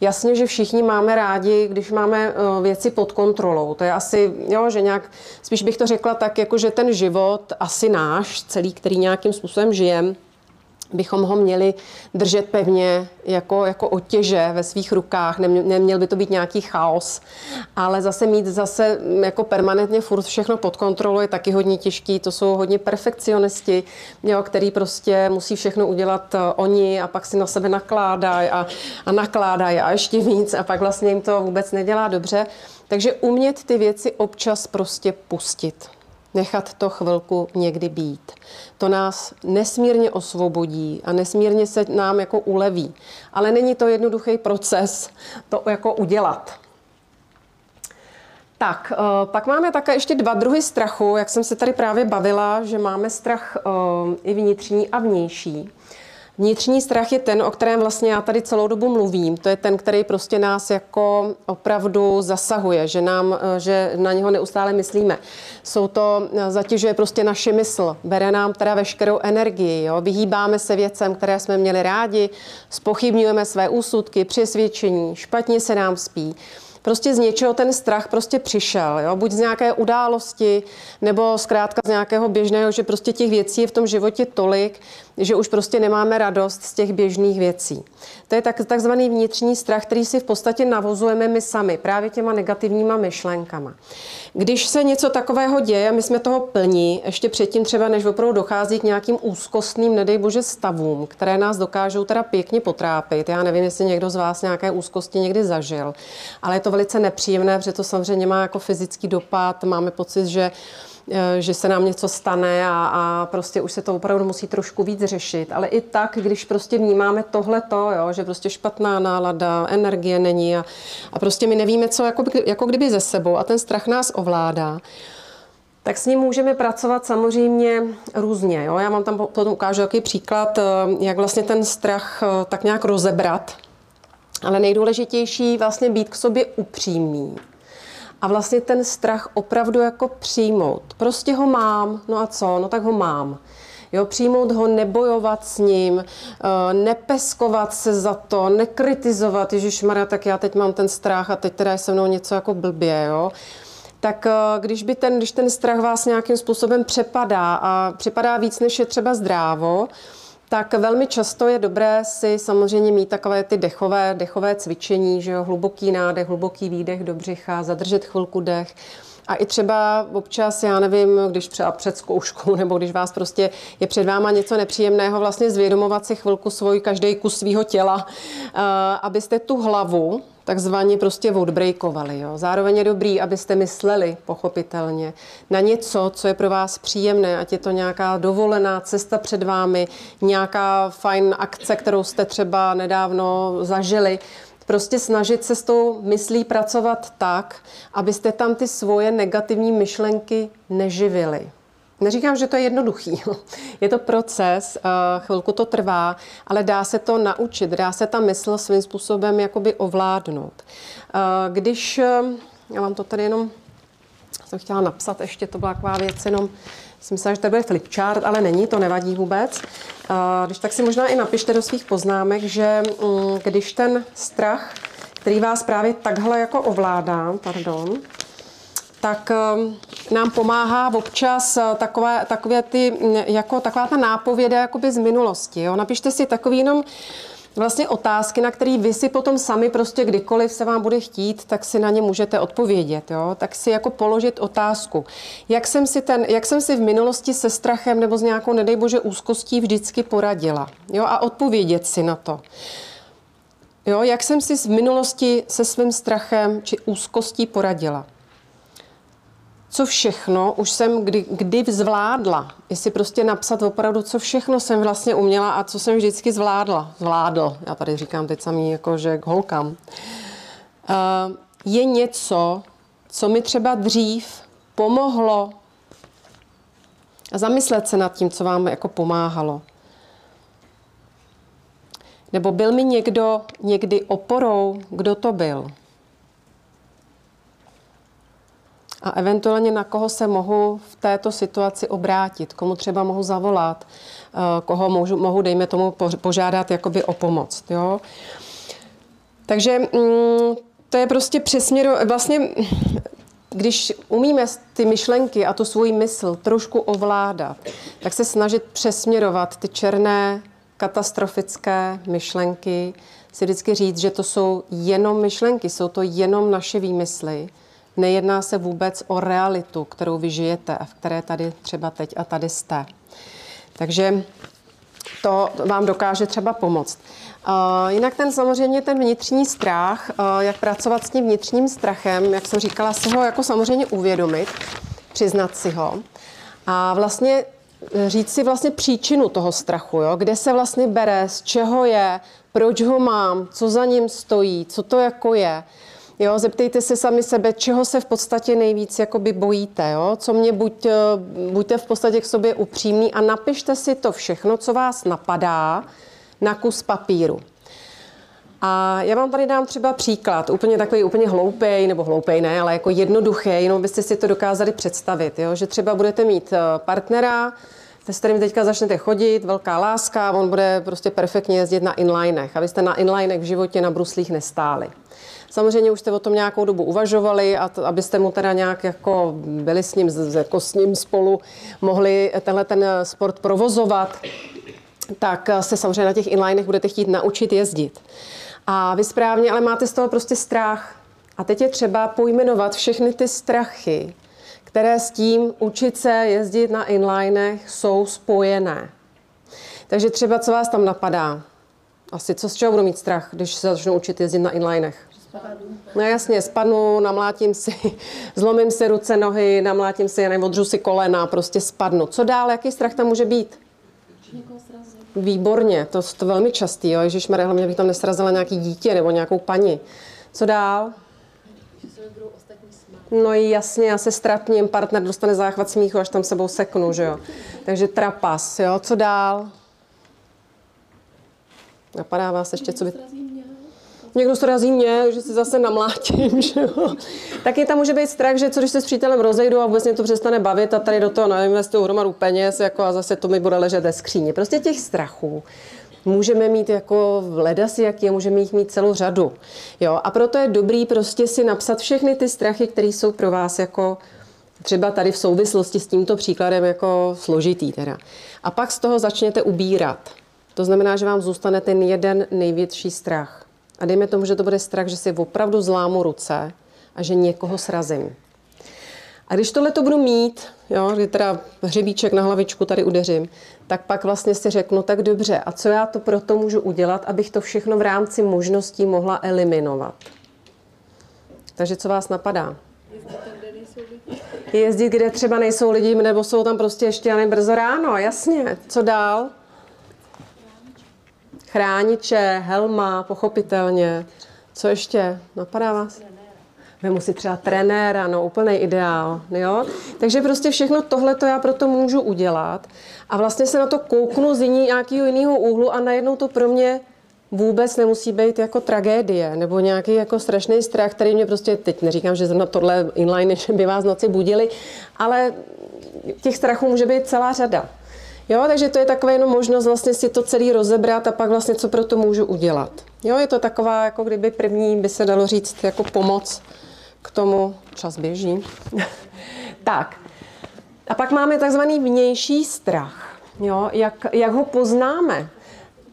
Jasně, že všichni máme rádi, když máme eh, věci pod kontrolou. To je asi, jo, že nějak, spíš bych to řekla tak, jako že ten život, asi náš, celý, který nějakým způsobem žijeme, bychom ho měli držet pevně jako, jako otěže ve svých rukách, Nemě- neměl by to být nějaký chaos, ale zase mít zase mm, jako permanentně furt všechno pod kontrolou je taky hodně těžký, to jsou hodně perfekcionisti, jo, který prostě musí všechno udělat eh, oni a pak si na sebe nakládají a, a nakládají a ještě víc a pak vlastně jim to vůbec nedělá dobře. Takže umět ty věci občas prostě pustit nechat to chvilku někdy být. To nás nesmírně osvobodí a nesmírně se nám jako uleví. Ale není to jednoduchý proces to jako udělat. Tak, eh, pak máme také ještě dva druhy strachu, jak jsem se tady právě bavila, že máme strach eh, i vnitřní a vnější. Vnitřní strach je ten, o kterém vlastně já tady celou dobu mluvím. To je ten, který prostě nás jako opravdu zasahuje, že, nám, eh, že na něho neustále myslíme. Jsou to, eh, zatěžuje prostě naše mysl, bere nám teda veškerou energii, jo? vyhýbáme se věcem, které jsme měli rádi, spochybňujeme své úsudky, přesvědčení, špatně se nám spí. Prostě z něčeho ten strach prostě přišel, jo? buď z nějaké události, nebo zkrátka z nějakého běžného, že prostě těch věcí je v tom životě tolik, že už prostě nemáme radost z těch běžných věcí. To je tak, takzvaný vnitřní strach, který si v podstatě navozujeme my sami, právě těma negativníma myšlenkama. Když se něco takového děje, my jsme toho plní, ještě předtím třeba, než opravdu dochází k nějakým úzkostným, nedej bože, stavům, které nás dokážou teda pěkně potrápit. Já nevím, jestli někdo z vás nějaké úzkosti někdy zažil, ale je to velice nepříjemné, protože to samozřejmě má jako fyzický dopad. Máme pocit, že že se nám něco stane a, a prostě už se to opravdu musí trošku víc řešit. Ale i tak, když prostě vnímáme tohleto, jo, že prostě špatná nálada, energie není a, a prostě my nevíme, co jako, jako kdyby ze sebou a ten strach nás ovládá, tak s ním můžeme pracovat samozřejmě různě. Jo? Já vám tam potom ukážu jaký příklad, eh, jak vlastně ten strach eh, tak nějak rozebrat. Ale nejdůležitější vlastně být k sobě upřímný. A vlastně ten strach opravdu jako přijmout. Prostě ho mám, no a co, no tak ho mám. Jo, přijmout ho, nebojovat s ním, eh, nepeskovat se za to, nekritizovat, Ježíš Maria, tak já teď mám ten strach a teď teda je se mnou něco jako blbě, jo. Tak eh, když, by ten, když ten strach vás nějakým způsobem přepadá a přepadá víc, než je třeba zdrávo, tak velmi často je dobré si samozřejmě mít takové ty dechové, dechové cvičení, že jo, hluboký nádech, hluboký výdech do břicha, zadržet chvilku dech. A i třeba občas, já nevím, když třeba před zkouškou, nebo když vás prostě je před váma něco nepříjemného, vlastně zvědomovat si chvilku svůj každý kus svého těla, eh, abyste tu hlavu takzvaně prostě odbrejkovali. Jo. Zároveň je dobrý, abyste mysleli, pochopitelně, na něco, co je pro vás příjemné, ať je to nějaká dovolená cesta před vámi, nějaká fajn akce, kterou jste třeba nedávno zažili. Prostě snažit se s tou myslí pracovat tak, abyste tam ty svoje negativní myšlenky neživili. Neříkám, že to je jednoduchý. Je to proces, eh, chvilku to trvá, ale dá se to naučit, dá se ta mysl svým způsobem jakoby ovládnout. Eh, Když, eh, já vám to tady jenom, jsem chtěla napsat ještě, to byla taková věc jenom, jsem myslela, že to bude flipchart, ale není, to nevadí vůbec. Eh, Když tak si možná i napište do svých poznámek, že mm, když ten strach který vás právě takhle jako ovládá, pardon, tak um, nám pomáhá občas uh, takové, takové ty, mm, jako taková ta nápověda jakoby z minulosti. Jo? Napište si takový jenom vlastně otázky, na které vy si potom sami prostě kdykoliv se vám bude chtít, tak si na ně můžete odpovědět. Jo? Tak si jako položit otázku. Jak jsem, si ten, jak jsem si v minulosti se strachem nebo s nějakou, nedej bože, úzkostí vždycky poradila. Jo? A odpovědět si na to. Jo? Jak jsem si v minulosti se svým strachem či úzkostí poradila co všechno už jsem kdy, kdy zvládla. Jestli prostě napsat opravdu, co všechno jsem vlastně uměla a co jsem vždycky zvládla. Zvládl. Já tady říkám teď samý jako, že k holkám. Uh, je něco, co mi třeba dřív pomohlo a zamyslet se nad tím, co vám jako pomáhalo. Nebo byl mi někdo někdy oporou, kdo to byl? A eventuálně na koho se mohu v této situaci obrátit, komu třeba mohu zavolat, eh, koho mohu, mohu dejme tomu, požádat jakoby o pomoc. Jo? Takže mm, to je prostě přesně, vlastně když umíme ty myšlenky a tu svůj mysl trošku ovládat, tak se snažit přesměrovat ty černé katastrofické myšlenky, si vždycky říct, že to jsou jenom myšlenky, jsou to jenom naše výmysly, Nejedná se vůbec o realitu, kterou vy žijete a v které tady třeba teď a tady jste. Takže to vám dokáže třeba pomoct. Uh, jinak ten samozřejmě ten vnitřní strach, uh, jak pracovat s tím vnitřním strachem, jak jsem říkala, si ho jako samozřejmě uvědomit, přiznat si ho a vlastně říct si vlastně příčinu toho strachu, jo? kde se vlastně bere, z čeho je, proč ho mám, co za ním stojí, co to jako je. Jo, zeptejte se sami sebe, čeho se v podstatě nejvíc jakoby bojíte. Jo? Co mě buď, eh, buďte v podstatě k sobě upřímný a napište si to všechno, co vás napadá, na kus papíru. A já vám tady dám třeba příklad, úplně takový úplně hloupej, nebo hloupej ne, ale jako jednoduchý, jenom byste si to dokázali představit, jo? že třeba budete mít eh, partnera, s kterým teďka začnete chodit, velká láska, on bude prostě perfektně jezdit na inlinech. A vy jste na inlinech v životě na bruslích nestáli. Samozřejmě už jste o tom nějakou dobu uvažovali a to, abyste mu teda nějak jako byli s ním, jako s ním spolu mohli tenhle ten sport provozovat, tak se samozřejmě na těch inlinech budete chtít naučit jezdit. A vy správně, ale máte z toho prostě strach. A teď je třeba pojmenovat všechny ty strachy, které s tím učit se jezdit na inlinech jsou spojené. Takže třeba co vás tam napadá? Asi co z čeho budu mít strach, když se začnu učit jezdit na inlinech? No jasně, spadnu, namlátím si, zlomím si ruce, nohy, namlátím si, nebo odřu si kolena, prostě spadnu. Co dál, jaký strach tam může být? Výborně, to je velmi častý, jo. Ježiš Maria, hlavně bych tam nesrazila nějaký dítě nebo nějakou paní. Co dál? No jasně, já se ztratním, partner dostane záchvat smíchu, až tam sebou seknu, že jo. Takže trapas, jo. Co dál? Napadá vás ještě, co by někdo srazí mě, že si zase namlátím, že jo. Taky tam může být strach, že co když se s přítelem rozejdu a vůbec mě to přestane bavit a tady do toho nainvestuju hromadu peněz jako a zase to mi bude ležet ve skříni. Prostě těch strachů můžeme mít jako leda si jaký, můžeme jich mít celou řadu. Jo, a proto je dobrý prostě si napsat všechny ty strachy, které jsou pro vás jako třeba tady v souvislosti s tímto příkladem jako složitý teda. A pak z toho začněte ubírat. To znamená, že vám zůstane ten jeden největší strach. A dejme tomu, že to bude strach, že si opravdu zlámu ruce a že někoho srazím. A když tohle to budu mít, jo, kdy teda hřebíček na hlavičku tady udeřím, tak pak vlastně si řeknu, tak dobře, a co já to proto můžu udělat, abych to všechno v rámci možností mohla eliminovat. Takže co vás napadá? Jezdit, kde třeba nejsou lidi, nebo jsou tam prostě ještě ani brzo ráno, jasně. Co dál? Chrániče, helma, pochopitelně. Co ještě? Napadá vás? Vemu si třeba trenéra, no úplný ideál, jo? Takže prostě všechno tohle to já proto můžu udělat a vlastně se na to kouknu z jiný, nějakého jiného úhlu a najednou to pro mě vůbec nemusí být jako tragédie nebo nějaký jako strašný strach, který mě prostě, teď neříkám, že zrovna tohle inline, že by vás noci budili, ale těch strachů může být celá řada. Jo, takže to je taková jenom možnost vlastně si to celý rozebrat a pak vlastně co pro to můžu udělat. Jo, je to taková, jako kdyby první by se dalo říct, jako pomoc k tomu, čas běží. tak, a pak máme takzvaný vnější strach. Jo, jak, jak ho poznáme?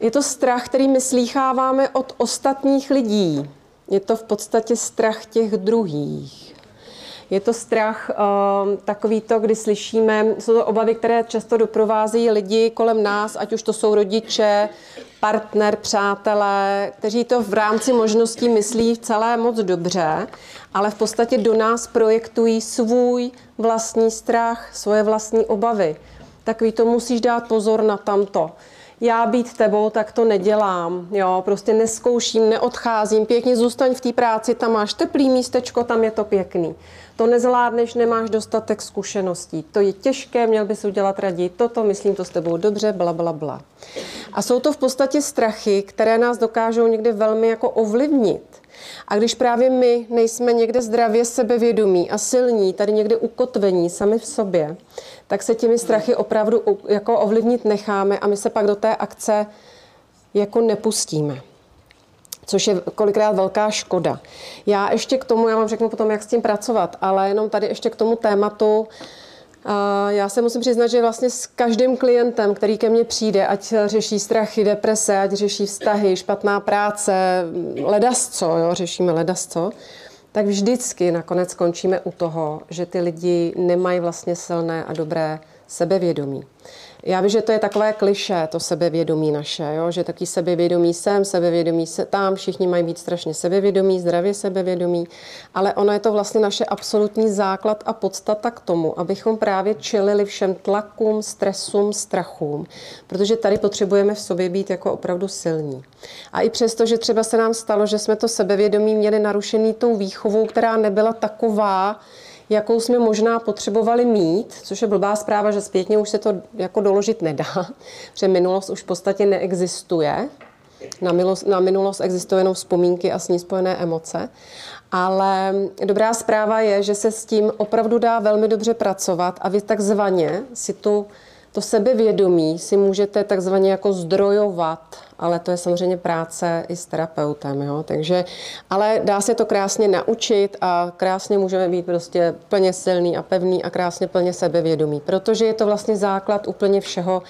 Je to strach, který my slýcháváme od ostatních lidí. Je to v podstatě strach těch druhých. Je to strach uh, takový to, kdy slyšíme, jsou to obavy, které často doprovázejí lidi kolem nás, ať už to jsou rodiče, partner, přátelé, kteří to v rámci možností myslí celé moc dobře, ale v podstatě do nás projektují svůj vlastní strach, svoje vlastní obavy. Takový to musíš dát pozor na tamto já být tebou, tak to nedělám. Jo, prostě neskouším, neodcházím, pěkně zůstaň v té práci, tam máš teplý místečko, tam je to pěkný. To nezvládneš, nemáš dostatek zkušeností. To je těžké, měl bys udělat raději toto, myslím to s tebou dobře, bla, bla, bla. A jsou to v podstatě strachy, které nás dokážou někdy velmi jako ovlivnit. A když právě my nejsme někde zdravě sebevědomí a silní, tady někde ukotvení sami v sobě, tak se těmi strachy opravdu jako ovlivnit necháme a my se pak do té akce jako nepustíme. Což je kolikrát velká škoda. Já ještě k tomu, já vám řeknu potom, jak s tím pracovat, ale jenom tady ještě k tomu tématu, já se musím přiznat, že vlastně s každým klientem, který ke mně přijde, ať řeší strachy, deprese, ať řeší vztahy, špatná práce, ledasco, jo, řešíme ledasco, tak vždycky nakonec skončíme u toho, že ty lidi nemají vlastně silné a dobré sebevědomí. Já vím, že to je takové kliše, to sebevědomí naše, jo? že taky sebevědomí sem, sebevědomí se tam, všichni mají být strašně sebevědomí, zdravě sebevědomí, ale ono je to vlastně naše absolutní základ a podstata k tomu, abychom právě čelili všem tlakům, stresům, strachům, protože tady potřebujeme v sobě být jako opravdu silní. A i přesto, že třeba se nám stalo, že jsme to sebevědomí měli narušený tou výchovou, která nebyla taková, jakou jsme možná potřebovali mít, což je blbá zpráva, že zpětně už se to jako doložit nedá, že minulost už v podstatě neexistuje. Na, milost, na minulost existují jenom vzpomínky a s ní spojené emoce. Ale dobrá zpráva je, že se s tím opravdu dá velmi dobře pracovat a vy takzvaně si tu to sebevědomí si můžete takzvaně jako zdrojovat, ale to je samozřejmě práce i s terapeutem, jo? takže, ale dá se to krásně naučit a krásně můžeme být prostě plně silný a pevný a krásně plně sebevědomí, protože je to vlastně základ úplně všeho,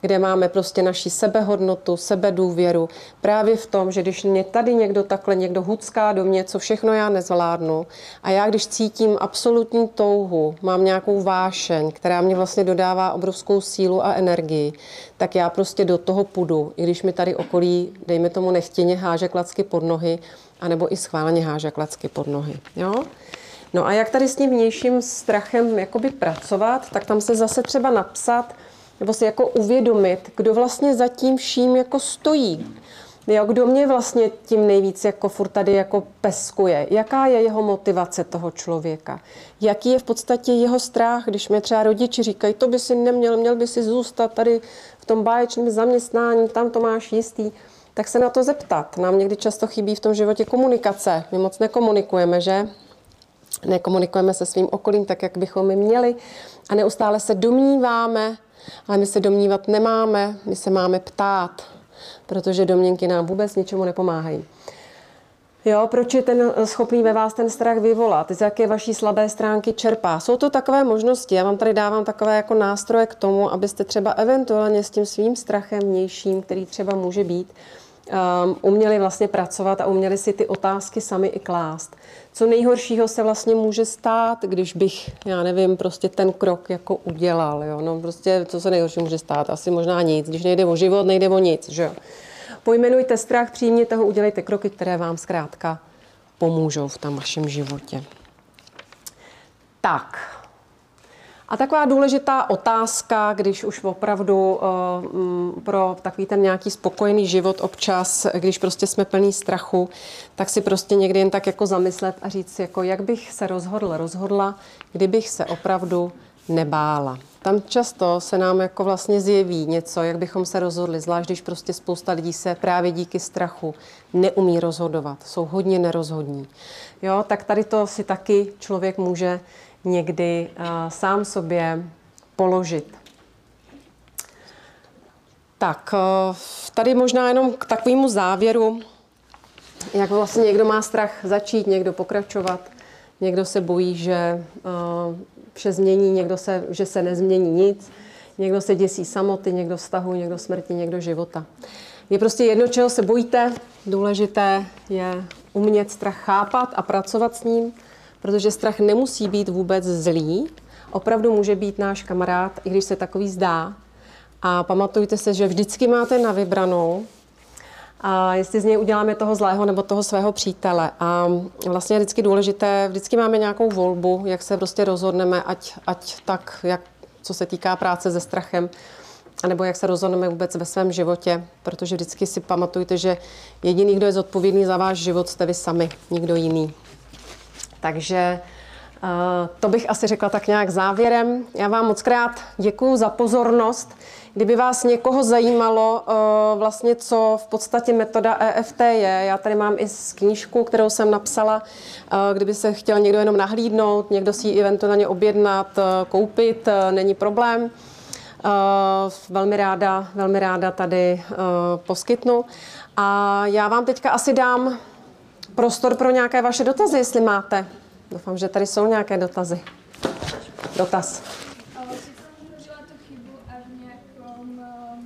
kde máme prostě naši sebehodnotu, sebedůvěru. Právě v tom, že když mě tady někdo takhle, někdo hucká do mě, co všechno já nezvládnu a já když cítím absolutní touhu, mám nějakou vášeň, která mě vlastně dodává obrovskou sílu a energii, tak já prostě do toho půjdu, i když mi tady okolí, dejme tomu nechtěně, háže klacky pod nohy, anebo i schválně háže klacky pod nohy. Jo? No a jak tady s tím vnějším strachem jakoby pracovat, tak tam se zase třeba napsat, nebo si jako uvědomit, kdo vlastně za tím vším jako stojí. Jo, kdo mě vlastně tím nejvíc jako furt tady jako peskuje? Jaká je jeho motivace toho člověka? Jaký je v podstatě jeho strach, když mě třeba rodiči říkají, to by si neměl, měl by si zůstat tady v tom báječném zaměstnání, tam to máš jistý, tak se na to zeptat. Nám někdy často chybí v tom životě komunikace. My moc nekomunikujeme, že? Nekomunikujeme se svým okolím tak, jak bychom měli a neustále se domníváme, ale my se domnívat nemáme, my se máme ptát, protože domněnky nám vůbec ničemu nepomáhají. Jo, proč je ten schopný ve vás ten strach vyvolat? Z jaké vaší slabé stránky čerpá? Jsou to takové možnosti. Já vám tady dávám takové jako nástroje k tomu, abyste třeba eventuálně s tím svým strachem vnějším, který třeba může být, um, uměli vlastně pracovat a uměli si ty otázky sami i klást. Co nejhoršího se vlastně může stát, když bych, já nevím, prostě ten krok jako udělal, jo? No prostě, co se nejhorší může stát? Asi možná nic. Když nejde o život, nejde o nic, že jo? Pojmenujte strach, přijměte ho, udělejte kroky, které vám zkrátka pomůžou v tom vašem životě. Tak, a taková důležitá otázka, když už opravdu uh, pro takový ten nějaký spokojený život občas, když prostě jsme plný strachu, tak si prostě někdy jen tak jako zamyslet a říct jako jak bych se rozhodl, rozhodla, kdybych se opravdu nebála. Tam často se nám jako vlastně zjeví něco, jak bychom se rozhodli, zvlášť když prostě spousta lidí se právě díky strachu neumí rozhodovat, jsou hodně nerozhodní. Jo, tak tady to si taky člověk může někdy uh, sám sobě položit. Tak, eh, tady možná jenom k takovému závěru, jak vlastně někdo má strach začít, někdo pokračovat, někdo se bojí, že eh, vše změní, někdo se, že se nezmění nic, někdo se děsí samoty, někdo vztahu, někdo smrti, někdo života. Je prostě jedno, čeho se bojíte, důležité je umět strach chápat a pracovat s ním, protože strach nemusí být vůbec zlý, opravdu může být náš kamarád, i když se takový zdá. A pamatujte se, že vždycky máte na vybranou, a jestli z něj uděláme toho zlého nebo toho svého přítele. A vlastně je vždycky důležité, vždycky máme nějakou volbu, jak se prostě rozhodneme, ať, ať tak, jak, co se týká práce se strachem, anebo jak se rozhodneme vůbec ve svém životě, protože vždycky si pamatujte, že jediný, kdo je zodpovědný za váš život, jste vy sami, nikdo jiný. Takže uh, to bych asi řekla tak nějak závěrem. Já vám moc krát děkuji za pozornost. Kdyby vás někoho zajímalo, uh, vlastně co v podstatě metoda EFT je, já tady mám i knížku, kterou jsem napsala, uh, kdyby se chtěl někdo jenom nahlídnout, někdo si ji eventuálně objednat, koupit, není problém. Velmi ráda, velmi ráda tady poskytnu. A já vám teďka asi dám prostor pro nějaké vaše dotazy, jestli máte. Doufám, že tady jsou nějaké dotazy. Dotaz. Ale si tam zažila tu chybu a v nějakom, um,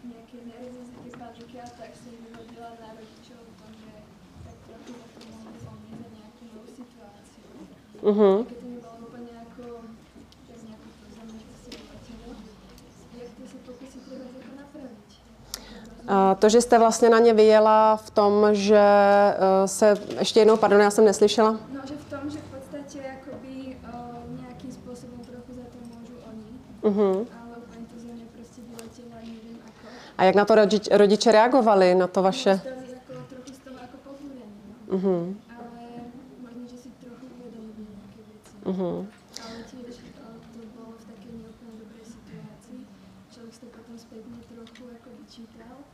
v nějaké nerezizi těch manželky a tak si vyhodila na rodičov v tom, že tak trochu za to mohli zlomit za nějakú novú situáciu. Mhm. Keď to nebolo úplne ako, tak nejako to za mňa si vyplatilo. Jak ty si pokusy treba jako napraviť? A To, že jste vlastně na ně vyjela v tom, že uh, se, ještě jednou, pardon, já jsem neslyšela. No, že v tom, že v podstate akoby uh, nejakým spôsobom trochu za to môžu oni, Mhm. ale úplne to za mňa proste vyletelo a neviem ako. A jak na to rodič, rodiče reagovali, na to vaše? Stali ako trochu z toho ako povúrení, no. Mhm. Ale možno, že si trochu uvedomili nejaké veci. Mhm. Ale tiež uh, to bolo v takej neúplne dobrej situácii. Človek si to potom spätne trochu ako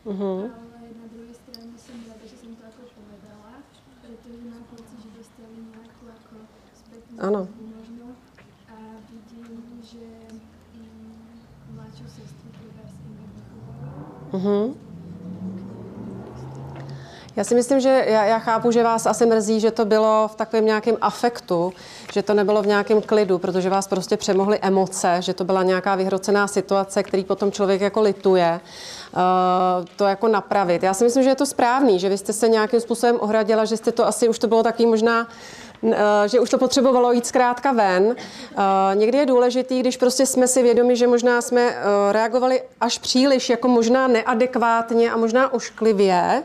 Mhm. ale na druhej strane som rada, že som to ako povedala, pretože mám pocit, že dostali nejakú ako spätnú Áno. väzbu možno a vidím, že mm, mladšiu sestru. Mhm. Já si myslím, že já, já chápu, že vás asi mrzí, že to bylo v takovém nějakém afektu, že to nebylo v nějakém klidu, protože vás prostě přemohly emoce, že to byla nějaká vyhrocená situace, který potom člověk jako lituje. Uh, to jako napravit. Já si myslím, že je to správný, že vy jste se nějakým způsobem ohradila, že jste to asi už to bylo takový možná eh, že už to potřebovalo jít zkrátka ven. Eh, Někdy je důležitý, když prostě jsme si vědomi, že možná jsme eh, reagovali až příliš, jako možná neadekvátně a možná ošklivě,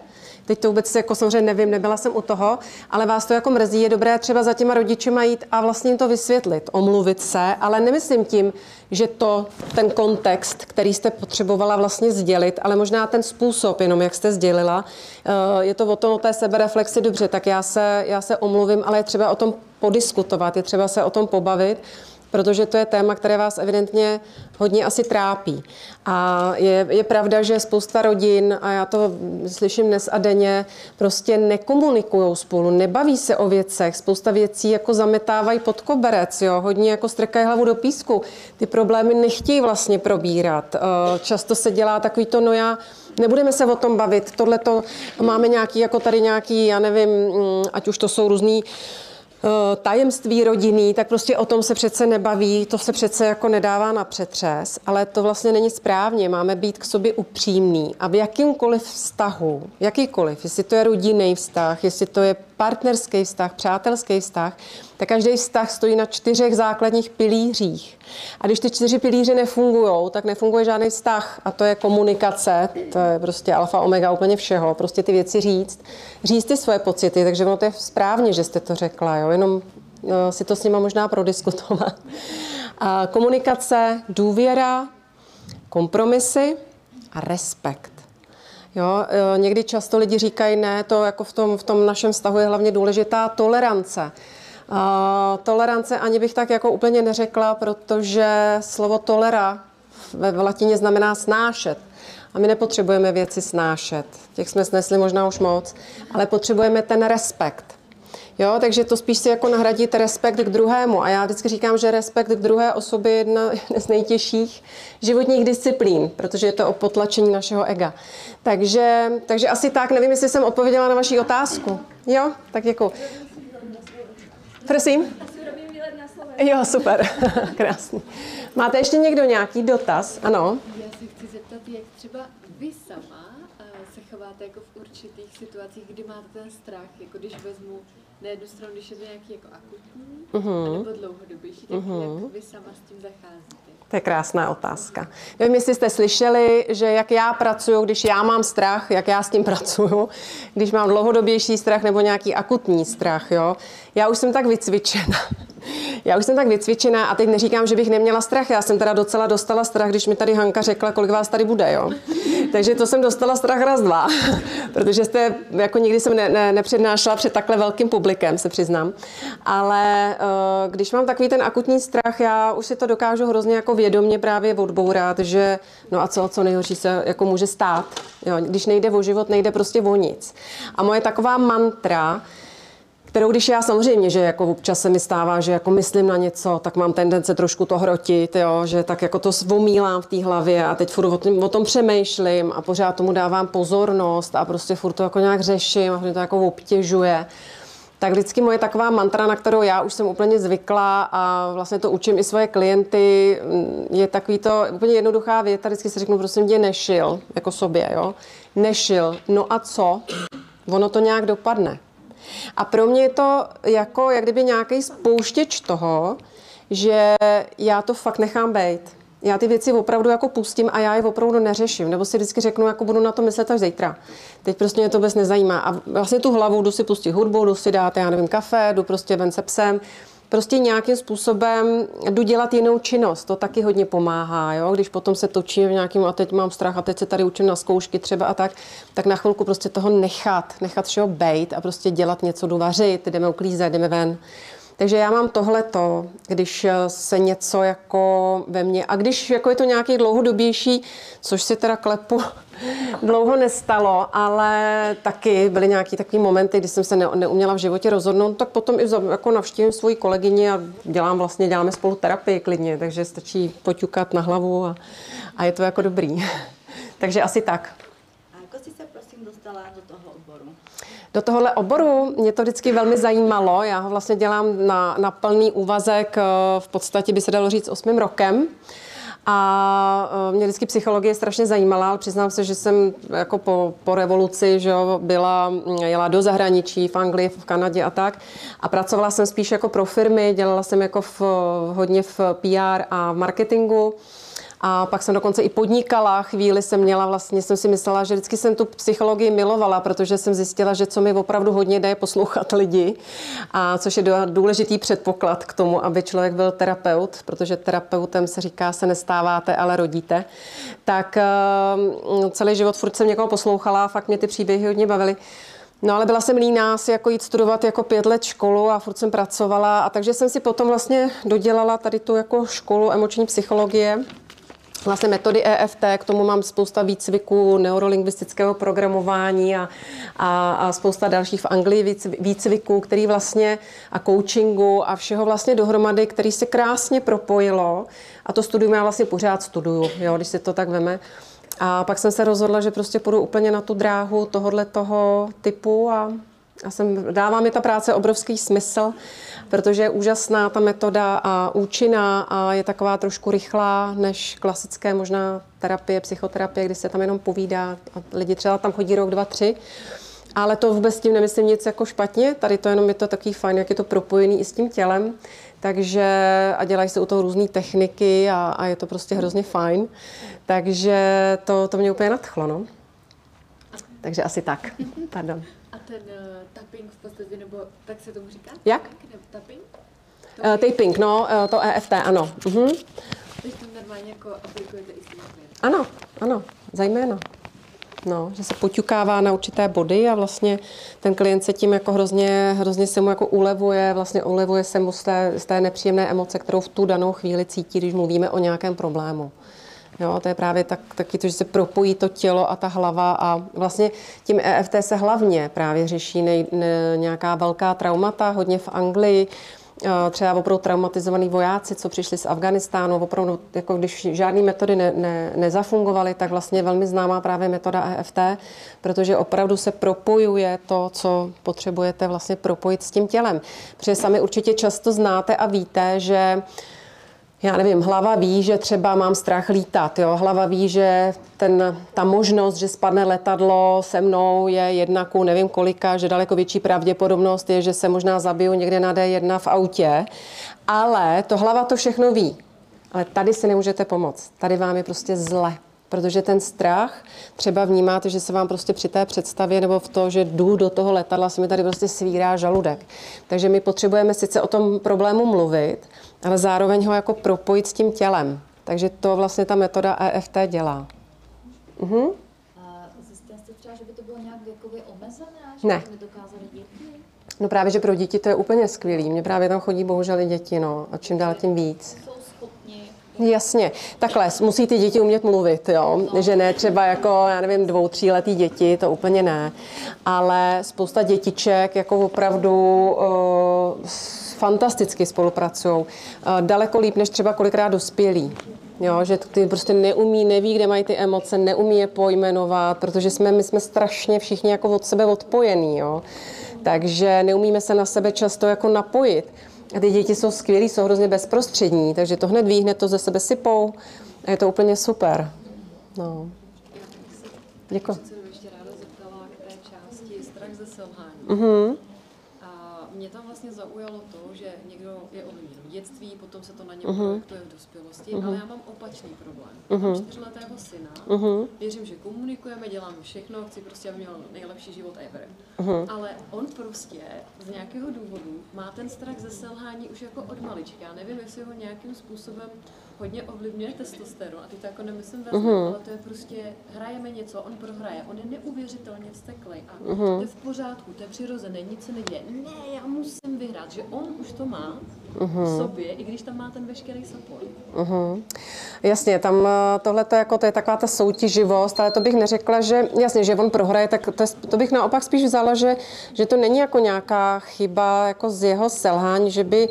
Teď to vůbec jako samozřejmě nevím, nebyla jsem u toho, ale vás to jako mrzí. Je dobré třeba za těma rodičema jít a vlastně jim to vysvětlit, omluvit se, ale nemyslím tím, že to, ten kontext, který jste potřebovala vlastně sdělit, ale možná ten způsob, jenom jak jste sdělila, eh, je to o tom, o té sebereflexi, dobře, tak já se, já se omluvím, ale je třeba o tom podiskutovat, je třeba se o tom pobavit protože to je téma, které vás evidentně hodně asi trápí. A je, je pravda, že spousta rodin, a já to slyším dnes a denně, prostě nekomunikují spolu, nebaví se o věcech, spousta věcí jako zametávají pod koberec, jo, hodně jako strkají hlavu do písku. Ty problémy nechtějí vlastně probírat. Eh, Často se dělá takový to, no já Nebudeme se o tom bavit. Tohle to máme nějaký, jako tady nějaký, já nevím, mm, ať už to jsou různý tajemství rodinný, tak prostě o tom se přece nebaví, to se přece jako nedává na přetřes, ale to vlastně není správně, máme být k sobě upřímný a v jakýmkoliv vztahu, jakýkoliv, jestli to je rodinný vztah, jestli to je partnerský vztah, přátelský vztah, tak každý vztah stojí na čtyřech základních pilířích. A když ty čtyři pilíře nefungují, tak nefunguje žádný vztah. A to je komunikace, to je prostě alfa omega úplně všeho. Prostě ty věci říct, říct ty svoje pocity, takže ono to je správně, že jste to řekla, jo? jenom eh, si to s nima možná prodiskutovat. A komunikace, důvěra, kompromisy a respekt. Jo, eh, někdy často lidi říkají, ne, to jako v tom, v tom našem vztahu je hlavně důležitá tolerance. Uh, tolerance ani bych tak jako úplně neřekla, protože slovo tolera ve latině znamená snášet. A my nepotřebujeme věci snášet. Těch jsme snesli možná už moc, ale potřebujeme ten respekt. Jo, takže to spíš si jako nahradit respekt k druhému. A já vždycky říkám, že respekt k druhé osobě je jedna z nejtěžších životních disciplín, protože je to o potlačení našeho ega. Takže, takže asi tak, nevím, jestli jsem odpověděla na vaši otázku. Jo, tak děkuji. Prosím? Na Slovensku. Jo, super, krásný. Máte ještě někdo nějaký dotaz? Ano. Já se chci zeptat, jak třeba vy sama eh, se chováte jako v určitých situacích, kdy máte ten strach, jako když vezmu na jednu stranu, když je to nějaký jako akutní, uh-huh. nebo dlouhodobější, tak uh-huh. jak vy sama s tím zacházíte? To je krásná otázka. Nevím, jestli jste slyšeli, že jak já pracuju, když já mám strach, jak já s tím pracuju, když mám dlouhodobější strach nebo nějaký akutní strach, jo. Já už jsem tak vycvičena. Já už jsem tak vycvičená a teď neříkám, že bych neměla strach. Já jsem teda docela dostala strach, když mi tady Hanka řekla, kolik vás tady bude, jo. Takže to jsem dostala strach raz, dva, protože jste, jako nikdy jsem ne, ne, nepřednášela před takhle velkým publikem, se přiznám. Ale uh, když mám takový ten akutní strach, já už si to dokážu hrozně jako vědomě právě odbourat, že no a co, co nejhorší se jako může stát. Jo, když nejde o život, nejde prostě o nic. A moje taková mantra, kterou když já samozřejmě, že jako občas se mi stává, že jako myslím na něco, tak mám tendence trošku to hrotit, jo, že tak jako to svomílám v té hlavě a teď furt o tom, o tom přemýšlím a pořád tomu dávám pozornost a prostě furt to jako nějak řeším a mě to jako obtěžuje. Tak vždycky moje taková mantra, na kterou já už jsem úplně zvykla a vlastně to učím i svoje klienty, je takový to úplně jednoduchá věta, vždycky si řeknu, prosím tě, nešil, jako sobě, jo. Nešil, no a co? Ono to nějak dopadne. A pro mě je to jako, jak kdyby nějaký spouštěč toho, že já to fakt nechám být. Já ty věci opravdu jako pustím a já je opravdu neřeším. Nebo si vždycky řeknu, jako budu na to myslet až zítra. Teď prostě mě to vůbec nezajímá. A vlastně tu hlavu jdu si pustit hudbu, jdu si dát, já nevím, kafe, jdu prostě ven se psem. Prostě nějakým způsobem jdu dělat jinou činnost. To taky hodně pomáhá. Jo? Když potom se točím v nějakým a teď mám strach a teď se tady učím na zkoušky třeba a tak, tak na chvilku prostě toho nechat, nechat všeho bejt a prostě dělat něco, jdu vařit, jdeme uklízet, jdeme ven. Takže já mám tohleto, když se něco jako ve mně, a když jako je to nějaký dlouhodobější, což si teda klepu, dlouho nestalo, ale taky byly nějaký takový momenty, kdy jsem se ne, neuměla v životě rozhodnout, tak potom i jako navštívím svoji kolegyni a dělám vlastně, děláme spolu terapii klidně, takže stačí poťukat na hlavu a, a je to jako dobrý. takže asi tak. A jako jsi se prosím dostala do toho oboru? Do tohohle oboru mě to vždycky velmi zajímalo. Já ho vlastně dělám na, na plný úvazek, eh, v podstatě by se dalo říct osmým rokem. A eh, mě vždycky psychologie strašně zajímala, ale přiznám se, že jsem jako po, po revoluci že jo, byla, jela do zahraničí, v Anglii, v Kanadě a tak. A pracovala jsem spíš jako pro firmy, dělala jsem jako v, hodně v PR a marketingu. A pak jsem dokonce i podnikala. Chvíli jsem měla vlastně, jsem si myslela, že vždycky jsem tu psychologii milovala, protože jsem zjistila, že co mi opravdu hodně jde, je poslouchat lidi. A což je důležitý předpoklad k tomu, aby člověk byl terapeut, protože terapeutem se říká, se nestáváte, ale rodíte. Tak uh, celý život furt jsem někoho poslouchala fakt mě ty příběhy hodně bavily. No ale byla jsem líná si jako jít studovat jako pět let školu a furt jsem pracovala a takže jsem si potom vlastně dodělala tady tu jako školu emoční psychologie vlastně metody EFT, k tomu mám spousta výcviků neurolingvistického programování a, a, a spousta dalších v Anglii výcviků, který vlastně a coachingu a všeho vlastně dohromady, který se krásně propojilo a to studium já vlastně pořád studuju, jo, když si to tak veme. A pak jsem se rozhodla, že prostě půjdu úplně na tu dráhu tohohle toho typu a, a jsem, dává mi ta práce obrovský smysl protože je úžasná ta metoda a účinná a je taková trošku rychlá než klasické možná terapie, psychoterapie, kdy se tam jenom povídá a lidi třeba tam chodí rok, dva, tři. Ale to vůbec s tím nemyslím nic jako špatně, tady to jenom je to takový fajn, jak je to propojený i s tím tělem, takže a dělají se u toho různé techniky a, a je to prostě hrozně fajn, takže to, to mě úplně nadchlo, no. Takže asi tak. Pardon. A ten uh, tapping v podstatě, nebo tak se tomu říká? Jak? Nebo tapping? Uh, taping, no, uh, to EFT, ano. Uh-huh. Teď to normálně jako aplikujete i Ano, ano, zajména. No, že se poťukává na určité body a vlastně ten klient se tím jako hrozně, hrozně se mu jako ulevuje, vlastně ulevuje se mu z té, z té nepříjemné emoce, kterou v tu danou chvíli cítí, když mluvíme o nějakém problému. Jo, to je právě tak, taky to, že se propojí to tělo a ta hlava a vlastně tím EFT se hlavně právě řeší nej, ne, nějaká velká traumata, hodně v Anglii, třeba opravdu traumatizovaní vojáci, co přišli z Afganistánu, opravdu, jako když žádné metody ne, ne, nezafungovaly, tak vlastně velmi známá právě metoda EFT, protože opravdu se propojuje to, co potřebujete vlastně propojit s tím tělem. Protože sami určitě často znáte a víte, že já nevím, hlava ví, že třeba mám strach lítat, jo? hlava ví, že ten, ta možnost, že spadne letadlo se mnou je jedna ku nevím kolika, že daleko větší pravděpodobnost je, že se možná zabiju někde na D1 v autě, ale to hlava to všechno ví. Ale tady si nemůžete pomoct. Tady vám je prostě zle. Protože ten strach třeba vnímáte, že se vám prostě při té představě nebo v to, že jdu do toho letadla, se mi tady prostě svírá žaludek. Takže my potřebujeme sice o tom problému mluvit, ale zároveň ho jako propojit s tím tělem. Takže to vlastně ta metoda EFT dělá. Mhm. A zjistila jste třeba, že by to bylo nějak věkově omezené, že Ne. by děti? No právě, že pro děti to je úplně skvělý. Mně právě tam chodí bohužel i děti, no. A čím dál tím víc. Jasně, takhle, musí ty děti umět mluvit, jo? že ne třeba jako, já nevím, dvou, tříletý děti, to úplně ne, ale spousta dětiček jako opravdu uh, fantasticky spolupracují, daleko líp než třeba kolikrát dospělí. Jo, že ty prostě neumí, neví, kde mají ty emoce, neumí je pojmenovat, protože jsme, my jsme strašně všichni jako od sebe odpojení, jo. Takže neumíme se na sebe často jako napojit. A ty děti jsou skvělí, jsou hrozně bezprostřední, takže to hned ví, hned to ze sebe sypou a je to úplně super. No. Děkuji. Se ještě ráda zeptala k té části strach ze selhání. Mhm. A mě tam vlastně zaujalo to, že někdo je ovlivněn v dětství, potom se to na něm Mhm. projektuje v dospělosti, ale já mám opačný problém. Mám čtyřletého syna, Mhm. věřím, že komunikujeme, děláme všechno, chci prostě, aby měl nejlepší život ever. Mhm. Ale on prostě z nějakého důvodu má ten strach ze selhání už jako od malička. Já nevím, jestli ho nějakým způsobem hodně ovlivňuje testosteron, a ty to jako nemyslím ve Mhm. mm ale to je prostě, hrajeme něco, on prohraje, on je neuvěřitelně vzteklý a Mhm. to je v pořádku, to je přirozené, nic se neděje. Ne, já musím vyhrát, že on už to má Mhm. v sobě, i když tam má ten veškerý support. Mhm. Jasně, tam tohle to, jako, to je taková ta soutěživost, ale to bych neřekla, že jasně, že on prohraje, tak to, je, to bych naopak spíš vzala, že, že to není jako nějaká chyba jako z jeho selhání, že by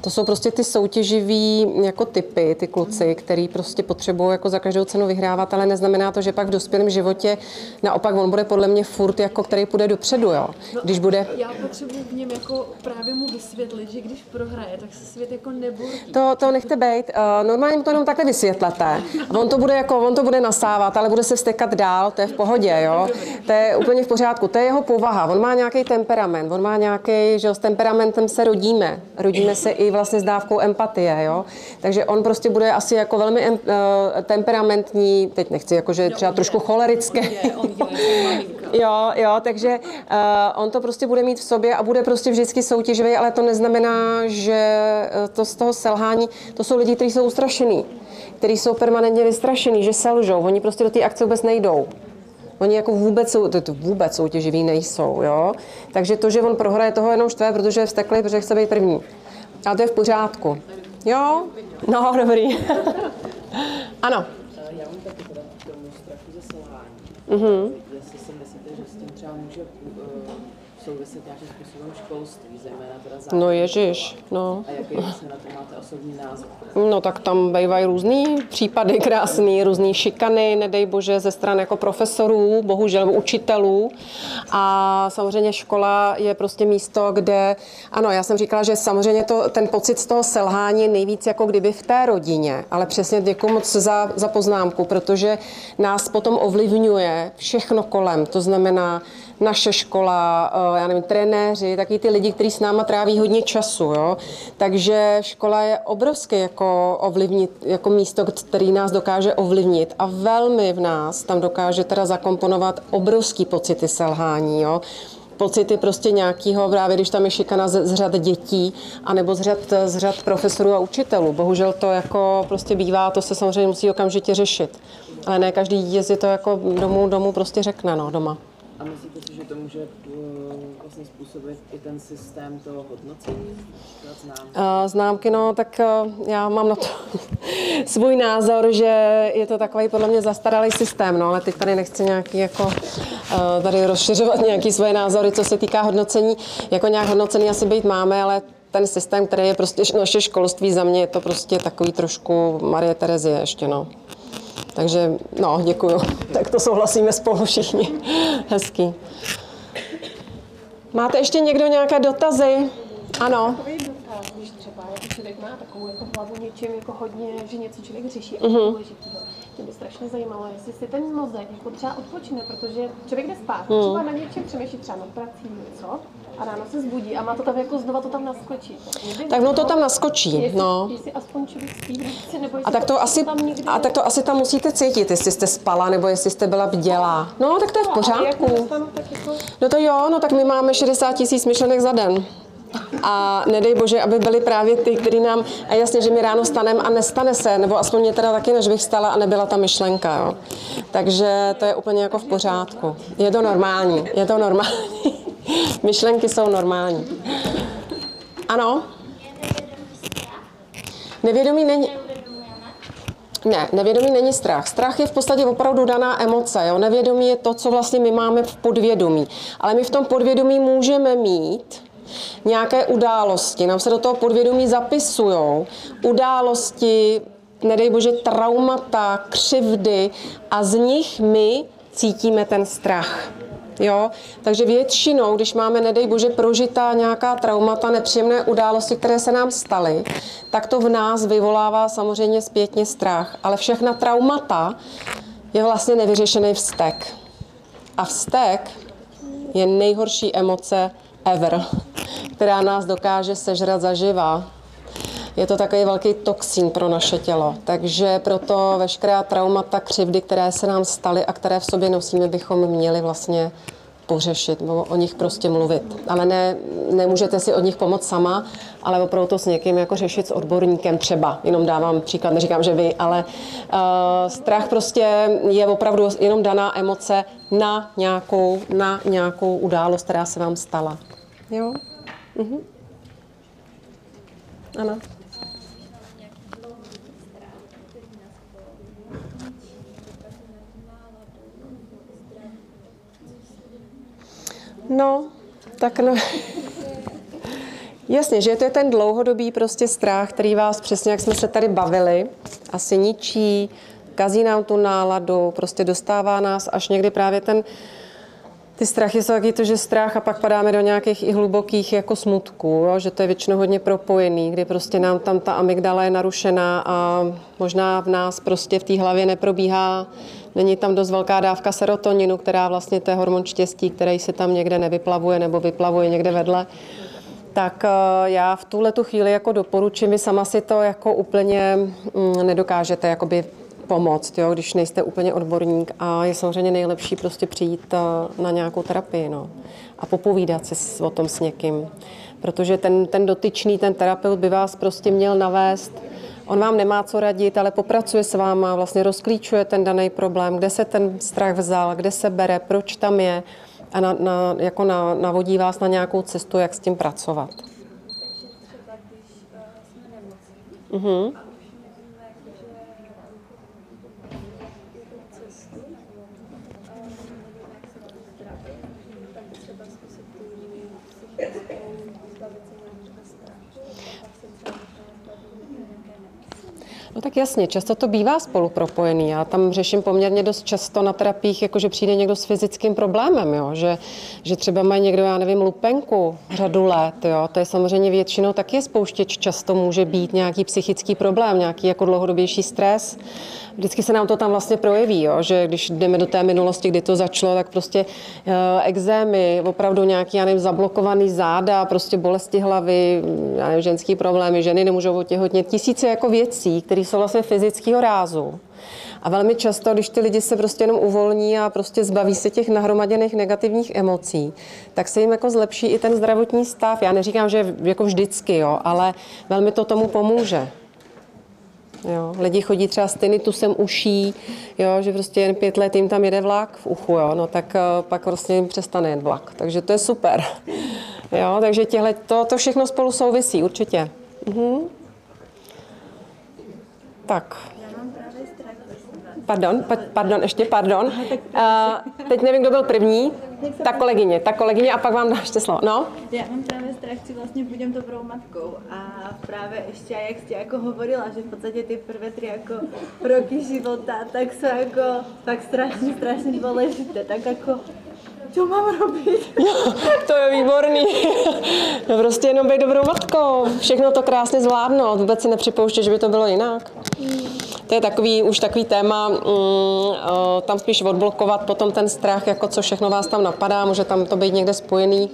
to jsou prostě ty soutěživý jako typy, ty kluci, který prostě potřebují jako za každou cenu vyhrávat, ale neznamená to, že pak v dospělém životě naopak on bude podle mě furt jako, který půjde dopředu, jo. Když bude Já potřebuji v něm jako právě mu vysvětlit, že když prohraje, tak se svět jako nebortí. To, to nechte být. Uh, normálně mu to jenom takhle vysvětlete. On to bude jako, on to bude nasávat, ale bude se vstekat dál, to je v pohodě, jo. To je úplně v pořádku. To je jeho povaha. On má nějaký temperament, on má nějaký, že jo, s temperamentem se rodíme. Rodíme se i vlastně s dávkou empatie, jo. Takže on prostě bude asi jako velmi em, uh, temperamentní, teď nechci jako, že třeba trošku maminka. Jo, jo, takže uh, on to prostě bude mít v sobě a bude prostě vždycky soutěživý, ale to neznamená, že eh, to z toho selhání, to jsou lidi, kteří jsou ustrašený, kteří jsou permanentně vystrašený, že selžou, oni prostě do té akce vůbec nejdou. Oni jako vůbec, vůbec soutěživí nejsou, jo. Takže to, že on prohraje, toho jenom štve, protože je vzteklý, protože chce být první. Ale to je v pořádku. Jo? No, dobrý. ano. Eh, Já mám taky teda k tomu strachu ze selhání. Mhm. Jestli si myslíte, že s tím třeba může uh, souviset nějakým způsobem školství, zejména teda No ježiš, no. A jaký vlastně na to máte osobní názor? No tak tam bývají různý případy krásný, různý šikany, nedej bože, ze stran jako profesorů, bohužel učitelů. A samozřejmě škola je prostě místo, kde, ano, já jsem říkala, že samozřejmě to, ten pocit z toho selhání je nejvíc jako kdyby v té rodině, ale přesně děkuji moc za, za poznámku, protože nás potom ovlivňuje všechno kolem, to znamená naše škola, eh, já nevím, trenéři, taky ty lidi, kteří s náma tráví hodně času, jo. Takže škola je obrovské jako ovlivnit, jako místo, který nás dokáže ovlivnit a velmi v nás tam dokáže teda zakomponovat obrovský pocity selhání, jo pocity prostě nějakého, právě když tam je šikana z, z řad dětí, anebo z řad, z řad profesorů a učitelů. Bohužel to jako prostě bývá, to se samozřejmě musí okamžitě řešit. Ale ne každý dítě si to jako domů, domů prostě řekne, no, doma. A myslíte si, že to může uh, vlastně způsobit i ten systém toho hodnocení? Například znám. Uh, známky, no, tak uh, já mám na to svůj názor, že je to takový podle mě zastaralý systém, no, ale teď tady nechci nějaký jako tady rozšiřovat nějaký svoje názory, co se týká hodnocení. Jako nějak hodnocený asi být máme, ale ten systém, který je prostě naše školství za mě, je to prostě takový trošku Marie Terezie ještě, no. Takže, no, děkuju. Tak to souhlasíme spolu všichni. Hezký. Máte ještě někdo nějaké dotazy? Ano. Takový dotaz, když třeba jako člověk má takovou jako hlavu něčím jako hodně, že něco člověk řeší důležitého. Mě by strašně zajímalo, jestli si ten mozek jako třeba odpočine, protože člověk jde spát, uh-huh. třeba na něčem přemýšlí třeba nad prací něco a ráno se zbudí a má to tam jako znova to tam naskočí. Tak, tak no to tam naskočí, jestli, no. Jestli aspoň člověk spí nebo jestli A tak to asi, tam někdy a tak to asi tam musíte cítit, jestli jste spala nebo jestli jste byla bdělá. No, tak to je v jak pořádku. jako... No to jo, no tak my máme 60 tisíc myšlenek za den. A nedej bože, aby byly právě ty, který nám, a jasně, že mi ráno stanem a nestane se, nebo aspoň mě teda taky, než bych stala a nebyla ta myšlenka, jo. Takže to je úplně jako v pořádku. Je to normální, je to normální. Myšlenky jsou normální. Ano? Nevědomí není... Ne, nevědomí není strach. Strach je v podstatě opravdu daná emoce. Jo? Nevědomí je to, co vlastně my máme v podvědomí. Ale my v tom podvědomí můžeme mít nějaké události. Nám se do toho podvědomí zapisují události, nedej bože, traumata, křivdy a z nich my cítíme ten strach. Jo? Takže většinou, když máme, nedej bože, prožitá nějaká traumata, nepříjemné události, které se nám staly, tak to v nás vyvolává samozřejmě zpětně strach. Ale všechna traumata je vlastně nevyřešený vztek. A vztek je nejhorší emoce ever, která nás dokáže sežrat zaživa. Je to takový velký toxín pro naše tělo. Takže proto veškerá traumata, křivdy, které se nám staly a které v sobě nosíme, bychom měli vlastně pořešit, nebo o nich prostě mluvit. Ale ne, nemůžete si od nich pomoct sama, ale opravdu to s někým jako řešit s odborníkem třeba. Jenom dávám příklad, neříkám, že vy, ale uh, strach prostě je opravdu jenom daná emoce na nějakou, na nějakou událost, která se vám stala. Jo? Mhm. Ano. No, tak no. Jasně, že to je ten dlouhodobý prostě strach, který vás přesně, jak jsme se tady bavili, asi ničí, kazí nám tu náladu, prostě dostává nás až někdy právě ten, ty strachy jsou taky to, že strach a pak padáme do nějakých i hlubokých jako smutků, jo? že to je většinou hodně propojený, kdy prostě nám tam ta amygdala je narušená a možná v nás prostě v té hlavě neprobíhá, není tam dost velká dávka serotoninu, která vlastně to je hormon štěstí, který se tam někde nevyplavuje nebo vyplavuje někde vedle. Tak eh, já v tuhle tu chvíli jako doporučím, vy sama si to jako úplně mm, nedokážete jakoby pomoct, jo, když nejste úplně odborník a je samozřejmě nejlepší prostě přijít eh, na nějakou terapii no, a popovídat si s- o tom s někým. Protože ten, ten dotyčný, ten terapeut by vás prostě měl navést, on vám nemá co radit, ale popracuje s váma, vlastně rozklíčuje ten daný problém, kde se ten strach vzal, kde se bere, proč tam je a na, na, jako na, navodí vás na nějakou cestu, jak s tím pracovat. Takže třeba když uh, jsme nemocní Mhm. a už nevíme, jakože jakou cestu, a nevíme, jak se na to zdravit, tak třeba zkusit tu psychickou zbavit se nějakého strachu a pak se třeba možná zbavit nějaké nemoci. No tak jasně, často to bývá spolu propojený. Já tam řeším poměrně dost často na terapiích, jako že přijde někdo s fyzickým problémem, jo? Že, že třeba má někdo, já nevím, lupenku řadu let. Jo? To je samozřejmě většinou taky spouštěč, často může být nějaký psychický problém, nějaký jako dlouhodobější stres. Vždycky se nám to tam vlastně projeví, jo? že když jdeme do té minulosti, kdy to začalo, tak prostě uh, exémy, opravdu nějaký, já nevím, zablokovaný záda, prostě bolesti hlavy, já nevím, ženský problémy, ženy nemůžou otěhotnět, tisíce jako věcí, které jsou vlastně fyzického rázu. A velmi často, když ty lidi se prostě jenom uvolní a prostě zbaví se těch nahromaděných negativních emocí, tak se jim jako zlepší i ten zdravotní stav. Já neříkám, že jako vždycky, jo, ale velmi to tomu pomůže. Jo. Lidi chodí třeba s tinnitusem uší, jo, že prostě jen pět let jim tam jede vlak v uchu, jo, no tak eh, pak prostě jim přestane jet vlak. Takže to je super. Jo, takže těhle, to, to všechno spolu souvisí, určitě. Mhm. Tak. Pardon, pa, pardon, ještě pardon. Uh, teď nevím, kdo byl první. Ta kolegyně, ta kolegyně a pak vám dám ještě slovo. No? Já mám právě strach, či vlastně půjdem dobrou matkou a právě ještě, jak jste jako hovorila, že v podstatě ty prvé tři jako roky života, tak jsou jako fakt strašně, strašně důležité, tak jako co mám robit? To je výborný. No prostě jenom být dobrou matkou. Všechno to krásně zvládnout. Vůbec si nepřipouštět, že by to bylo jinak. To je takový, už takový téma, mm, o, tam spíš odblokovat potom ten strach, jako co všechno vás tam napadá, může tam to být někde spojený.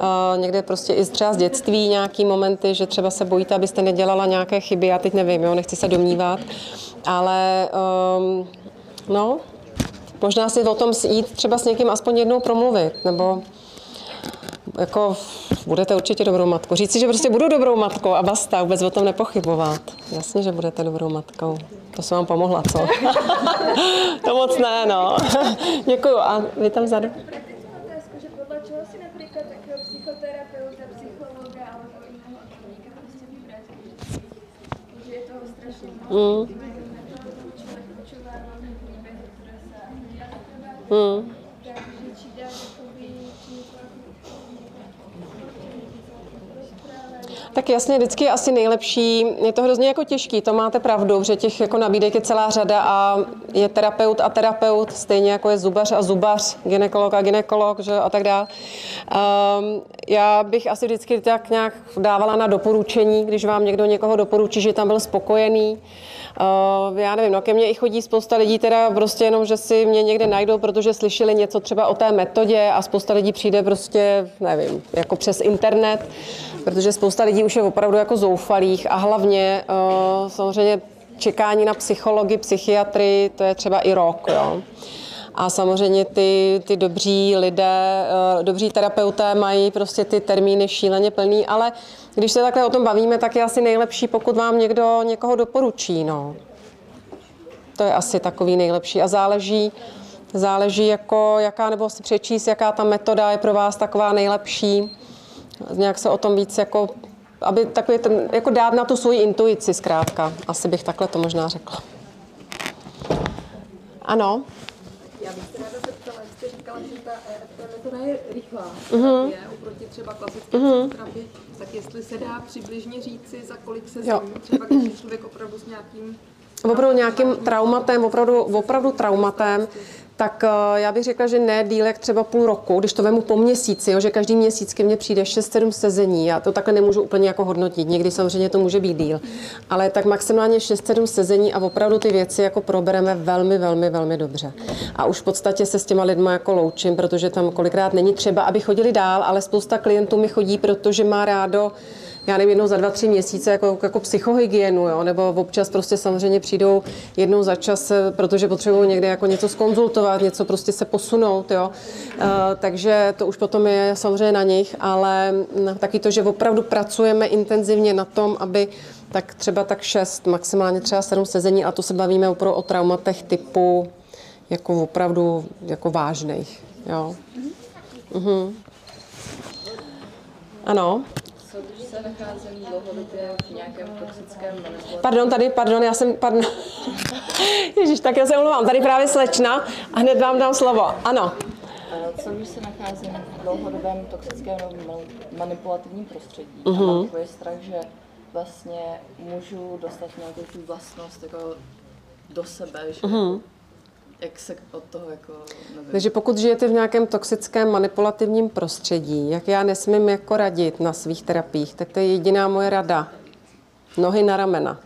Uh, někde prostě i třeba z dětství nějaký momenty, že třeba se bojíte, abyste nedělala nějaké chyby, já teď nevím, jo, nechci se domnívat, ale um, no, možná si o tom jít třeba s někým aspoň jednou promluvit, nebo jako budete určitě dobrou matkou. Říci, že prostě budu dobrou matkou a basta, vůbec o tom nepochybovat. Jasně, že budete dobrou matkou. To jsem vám pomohla, co? to moc ne, no. Děkuju. A vy tam vzadu? Praktickou otázku, že podle čeho si například takého psychoterapeuta, psychologa alebo jiného odborníka prostě vybrat, že je toho strašně moc. Mm. Člověk počúvá různé příběhy, které se dělá Mm. to Tak jasně, vždycky je asi nejlepší. Je to hrozně jako těžký, to máte pravdu, že těch jako nabídek je celá řada a je terapeut a terapeut, stejně jako je zubař a zubař, ginekolog a ginekolog že, a tak dále. Um, já bych asi vždycky tak nějak dávala na doporučení, když vám někdo někoho doporučí, že tam byl spokojený. Uh, já nevím, no ke mně i chodí spousta lidí teda prostě jenom, že si mě někde najdou, protože slyšeli něco třeba o té metodě a spousta lidí přijde prostě, nevím, jako přes internet, protože spousta lidí už je opravdu jako zoufalých a hlavně uh, samozřejmě čekání na psychologi, psychiatry, to je třeba i rok, jo. A samozřejmě ty, ty dobří lidé, eh, dobří terapeuté mají prostě ty termíny šíleně plný, ale když se takhle o tom bavíme, tak je asi nejlepší, pokud vám někdo někoho doporučí, no. To je asi takový nejlepší a záleží, záleží jako, jaká, nebo si přečíst, jaká ta metoda je pro vás taková nejlepší. Nějak se o tom víc jako, aby takový ten, jako dát na tu svoji intuici zkrátka. Asi bych takhle to možná řekla. Ano. Já bych se ráda zeptala, jak jste říkala, že ta EFT metoda je rychlá uh-huh. je oproti třeba klasické uh-huh. terapii, tak jestli se dá přibližně říci, za kolik se změní, třeba když je člověk opravdu s nějakým opravdu nějakým traumatem, opravdu, opravdu traumatem, tak eh, já bych řekla, že ne díl jak třeba půl roku, když to vemu po měsíci, jo, že každý měsíc ke mně přijde 6-7 sezení, já to takhle nemůžu úplně jako hodnotit, někdy samozřejmě to může být díl, ale tak maximálně 6-7 sezení a opravdu ty věci jako probereme velmi, velmi, velmi dobře. A už v podstatě se s těma lidma jako loučím, protože tam kolikrát není třeba, aby chodili dál, ale spousta klientů mi chodí, protože má rádo já nevím, jednou za dva, tři měsíce jako, jako psychohygienu, jo? nebo občas prostě samozřejmě přijdou jednou za čas, eh, protože potřebují někde jako něco skonzultovat, něco prostě se posunout, jo? Uh, takže to už potom je samozřejmě na nich, ale mm, taky to, že opravdu pracujeme intenzivně na tom, aby tak třeba tak šest, maximálně třeba sedm sezení, a to se bavíme opravdu o traumatech typu jako opravdu jako vážných, jo. Mhm. Ano. Se nacházím dlouhodobě v nějakém toxickém manipulaci? Pardon, tady, pardon, já jsem, pardon. Ježíš, tak já se omlouvám. Tady právě slečna a hned vám dám slovo. Ano. Eh, Co když se nacházím v dlouhodobém toxickém nebo manipulativním prostředí Mhm. uh-huh. a mám takový strach, že vlastně můžu dostat nějakou tu vlastnost jako do sebe, že Mhm. Uh-huh. jak se od toho jako nevím. Takže pokud žijete v nějakém toxickém manipulativním prostředí, jak já nesmím jako radit na svých terapiích, tak to je jediná moje rada. Nohy na ramena.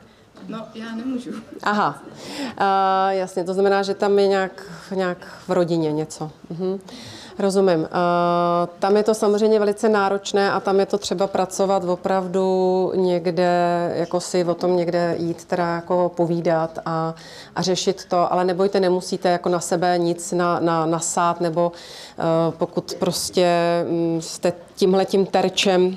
No, já nemůžu. Aha, uh, jasně, to znamená, že tam je nějak, nějak v rodině něco. Mhm. Rozumím. Uh, tam je to samozřejmě velice náročné a tam je to třeba pracovat opravdu někde, jako si o tom někde jít teda jako povídat a, a řešit to, ale nebojte, nemusíte jako na sebe nic na, na, nasát, nebo uh, pokud prostě mm, jste tímhletím terčem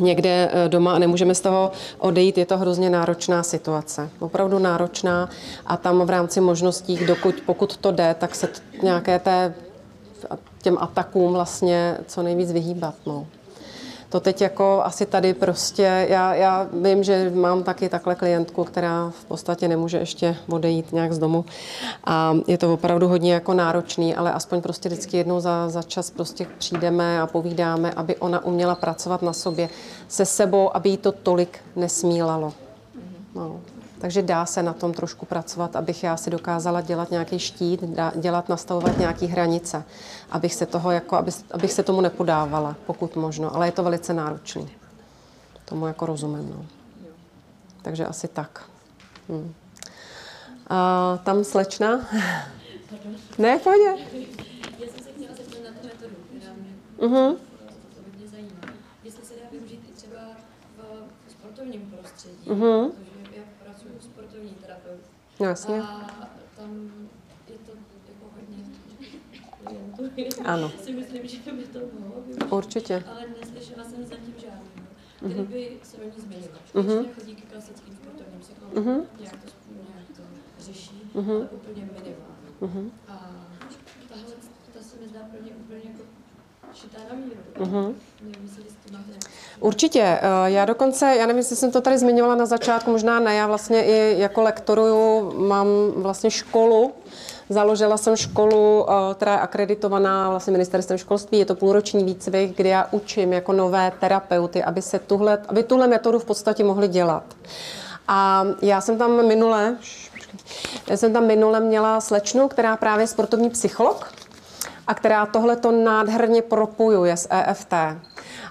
někde eh, doma a nemůžeme z toho odejít, je to hrozně náročná situace. Opravdu náročná a tam v rámci možností, dokud, pokud to jde, tak se nějaké té, těm atakům vlastně co nejvíc vyhýbat. No. To teď jako asi tady prostě, já, já vím, že mám taky takhle klientku, která v podstatě nemůže ještě odejít nějak z domu a je to opravdu hodně jako náročný, ale aspoň prostě vždycky jednou za, za čas prostě přijdeme a povídáme, aby ona uměla pracovat na sobě se sebou, aby jí to tolik nesmílalo. No. Takže dá se na tom trošku pracovat, abych já si dokázala dělat nějaký štít, dělat, nastavovat nějaké hranice, abych se, toho jako, aby, abych se tomu nepodávala, pokud možno. Ale je to velice náročné. Tomu jako rozumím. No. Takže asi tak. Hm. A tam slečna? Ne, pojď. Já jsem se chtěla zeptat na tu metodu, která mě to hodně zajímá. Jestli se dá využít i třeba v sportovním prostředí, Mhm. protože já pracuji jako sportovní terapeut. No, jasně. A tam je to jako hodně klientů. Ano. si myslím, že by to mohlo využít. Určitě. Ale neslyšela jsem zatím žádného, který by se o ní. Mhm. Skutečně chodí k klasickým sportovním psychologům, Mhm. nějak to, nějak to řeší, Mhm. ale úplně minimálně. Mhm. A tahle, ta se mi zdá pro ně úplně jako šitá na míru. Mhm. Nevím, jestli s tím máte Určitě. Eh, Já dokonce, já nevím, jestli jsem to tady zmiňovala na začátku, možná ne, já vlastně i jako lektoruju, mám vlastně školu, Založila jsem školu, eh, která je akreditovaná vlastně ministerstvem školství. Je to půlroční výcvik, kde já učím jako nové terapeuty, aby, se tuhle, aby tuhle metodu v podstatě mohli dělat. A já jsem tam minule, já jsem tam minule měla slečnu, která právě je sportovní psycholog a která tohle to nádherně propojuje s EFT.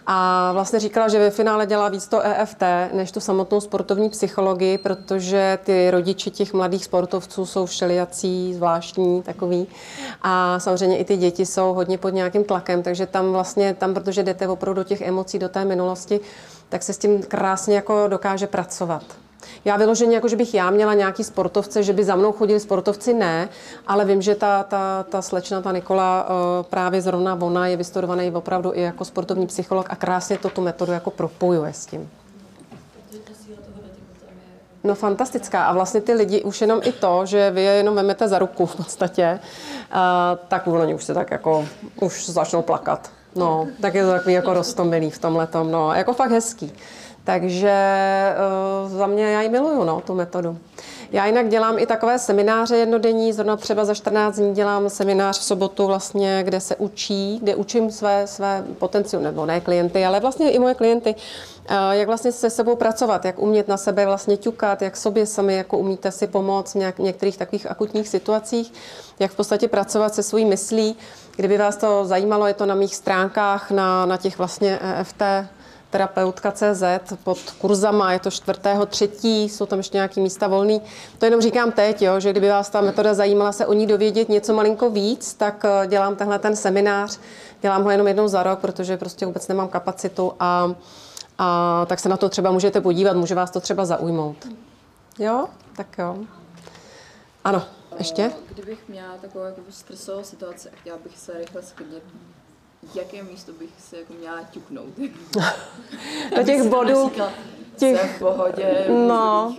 A vlastně říkala, že ve finále dělá víc to EFT, než tu samotnou sportovní psychologii, protože ty rodiči těch mladých sportovců jsou všelijací, zvláštní, takový. A samozřejmě i ty děti jsou hodně pod nějakým tlakem, takže tam vlastně, tam, protože jdete opravdu do těch emocí, do té minulosti, tak se s tím krásně jako dokáže pracovat. Já vyloženě, jako že bych já měla nějaký sportovce, že by za mnou chodili sportovci, ne, ale vím, že ta, ta, ta slečna, ta Nikola, eh, právě zrovna ona je vystudovaný opravdu i jako sportovní psycholog a krásně to tu metodu jako propojuje s tím. No fantastická. A vlastně ty lidi, už jenom i to, že vy je jenom vemete za ruku v podstatě, uh, tak oni už se tak jako, už začnou plakat. No, tak je to takový jako roztomilý v tomhle tom, no, jako fakt hezký. Takže uh, za mě já ji miluju, no, tu metodu. Já jinak dělám i takové semináře jednodenní, zrovna třeba za 14 dní dělám seminář v sobotu vlastně, kde se učí, kde učím své, své potenciální, nebo ne klienty, ale vlastně i moje klienty, eh, jak vlastně se sebou pracovat, jak umět na sebe vlastně ťukat, jak sobě sami jako umíte si pomoct v některých takových akutních situacích, jak v podstatě pracovat se svojí myslí. Kdyby vás to zajímalo, je to na mých stránkách, na, na těch vlastně EFT terapeutka.cz pod kurzama, je to čtvrtého třetí, jsou tam ještě nějaký místa volný. To jenom říkám teď, jo, že kdyby vás ta metoda zajímala se o ní dovědět něco malinko víc, tak eh, dělám tenhle ten seminář, dělám ho jenom jednou za rok, protože prostě vůbec nemám kapacitu a, a tak se na to třeba můžete podívat, může vás to třeba zaujmout. Jo, tak jo. Ano, ještě? Kdybych měla takovou jako stresovou situaci chtěla bych se rychle sklidnit, jaké místo bych se jako měla ťuknout? Do těch bodů, těch- Jsem v pohodě, No,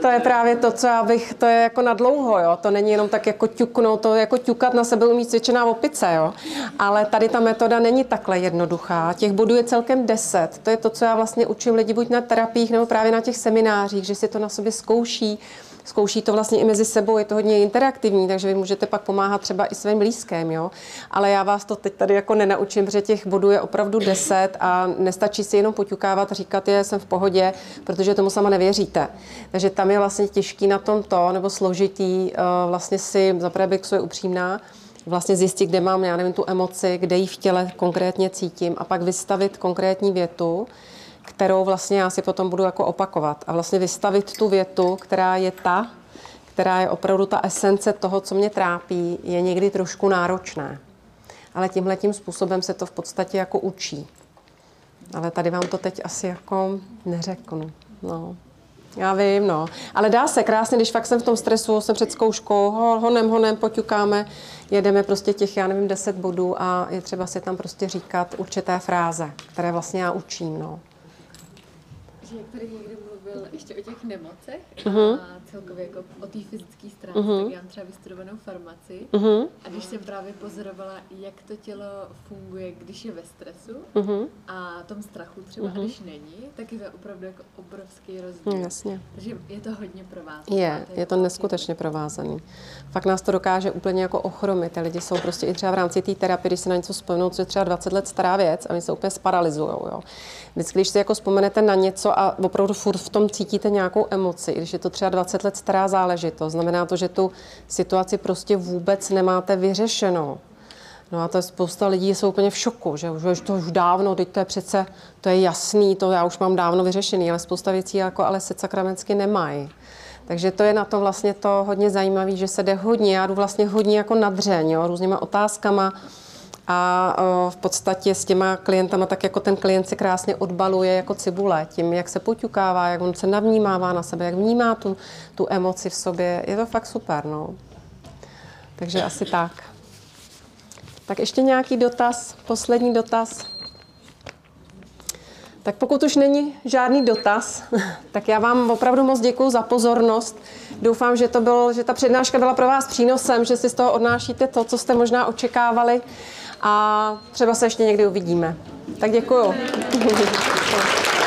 to je právě to, co já bych, to je jako na dlouho, jo. To není jenom tak jako ťuknout, to je jako ťukat na sebe umí cvičená opice, jo. Ale tady ta metoda není takhle jednoduchá. Těch bodů je celkem deset. To je to, co já vlastně učím lidi buď na terapiích nebo právě na těch seminářích, že si to na sobě zkouší. Zkouší to vlastně i mezi sebou, je to hodně interaktivní, takže vy můžete pak pomáhat třeba i svým blízkým, jo. Ale já vás to teď tady jako nenaučím, protože těch bodů je opravdu deset a nestačí si jenom poťukávat říkat, je, jsem v pohodě, protože tomu sama nevěříte. Takže tam je vlastně těžký na tom to, nebo složitý, eh, vlastně si, zaprvé bych je upřímná, vlastně zjistit, kde mám, já nevím, tu emoci, kde ji v těle konkrétně cítím a pak vystavit konkrétní větu, kterou vlastně já si potom budu jako opakovat a vlastně vystavit tu větu, která je ta, která je opravdu ta esence toho, co mě trápí, je někdy trošku náročné. Ale tímhle tím způsobem se to v podstatě jako učí. Ale tady vám to teď asi jako neřeknu. No. Já vím, no. Ale dá se krásně, když fakt jsem v tom stresu, jsem před zkouškou, ho- honem, honem, poťukáme, jedeme prostě těch, já nevím, 10 bodů a je třeba si tam prostě říkat určité fráze, které vlastně já učím, no. Že jak tady někdy mluvil ještě o těch nemocech Mhm. a celkově jako o té fyzické stránce, Mhm. tak já mám třeba vystudovanou farmaci Mhm. a když jsem právě pozorovala, jak to tělo funguje, když je ve stresu Mhm. a tom strachu třeba, Mhm. a když není, tak je to opravdu jako obrovský rozdíl. No, jasně. Takže je to hodně provázané. Je, je to neskutečně provázaný. Fakt nás to dokáže úplně jako ochromit. Ty lidi jsou prostě i třeba v rámci té terapie, když se na něco vzpomenout, co je třeba 20 let stará věc a my se úplně sparalizují. Jo. Vždycky, když si jako vzpomenete na něco a opravdu furt v tom cítíte nějakou emoci, když je to třeba 20 let stará záležitost, znamená to, že tu situaci prostě vůbec nemáte vyřešenou. No a to je spousta lidí jsou úplně v šoku, že už, to už dávno, teď to je přece, to je jasný, to já už mám dávno vyřešený, ale spousta věcí jako ale se sakramensky nemají. Takže to je na to vlastně to hodně zajímavé, že se jde hodně, já jdu vlastně hodně jako na dřeň, jo, různýma otázkama a v podstatě s těma klientama tak jako ten klient se krásně odbaluje jako cibule, tím, jak se poťukává, jak on se navnímává na sebe, jak vnímá tu, tu emoci v sobě, je to fakt super, no. Takže asi tak. Tak ještě nějaký dotaz, poslední dotaz. Tak pokud už není žádný dotaz, tak já vám opravdu moc děkuji za pozornost. Doufám, že, to bylo, že ta přednáška byla pro vás přínosem, že si z toho odnášíte to, co jste možná očekávali a třeba se ještě někdy uvidíme. Tak děkuji.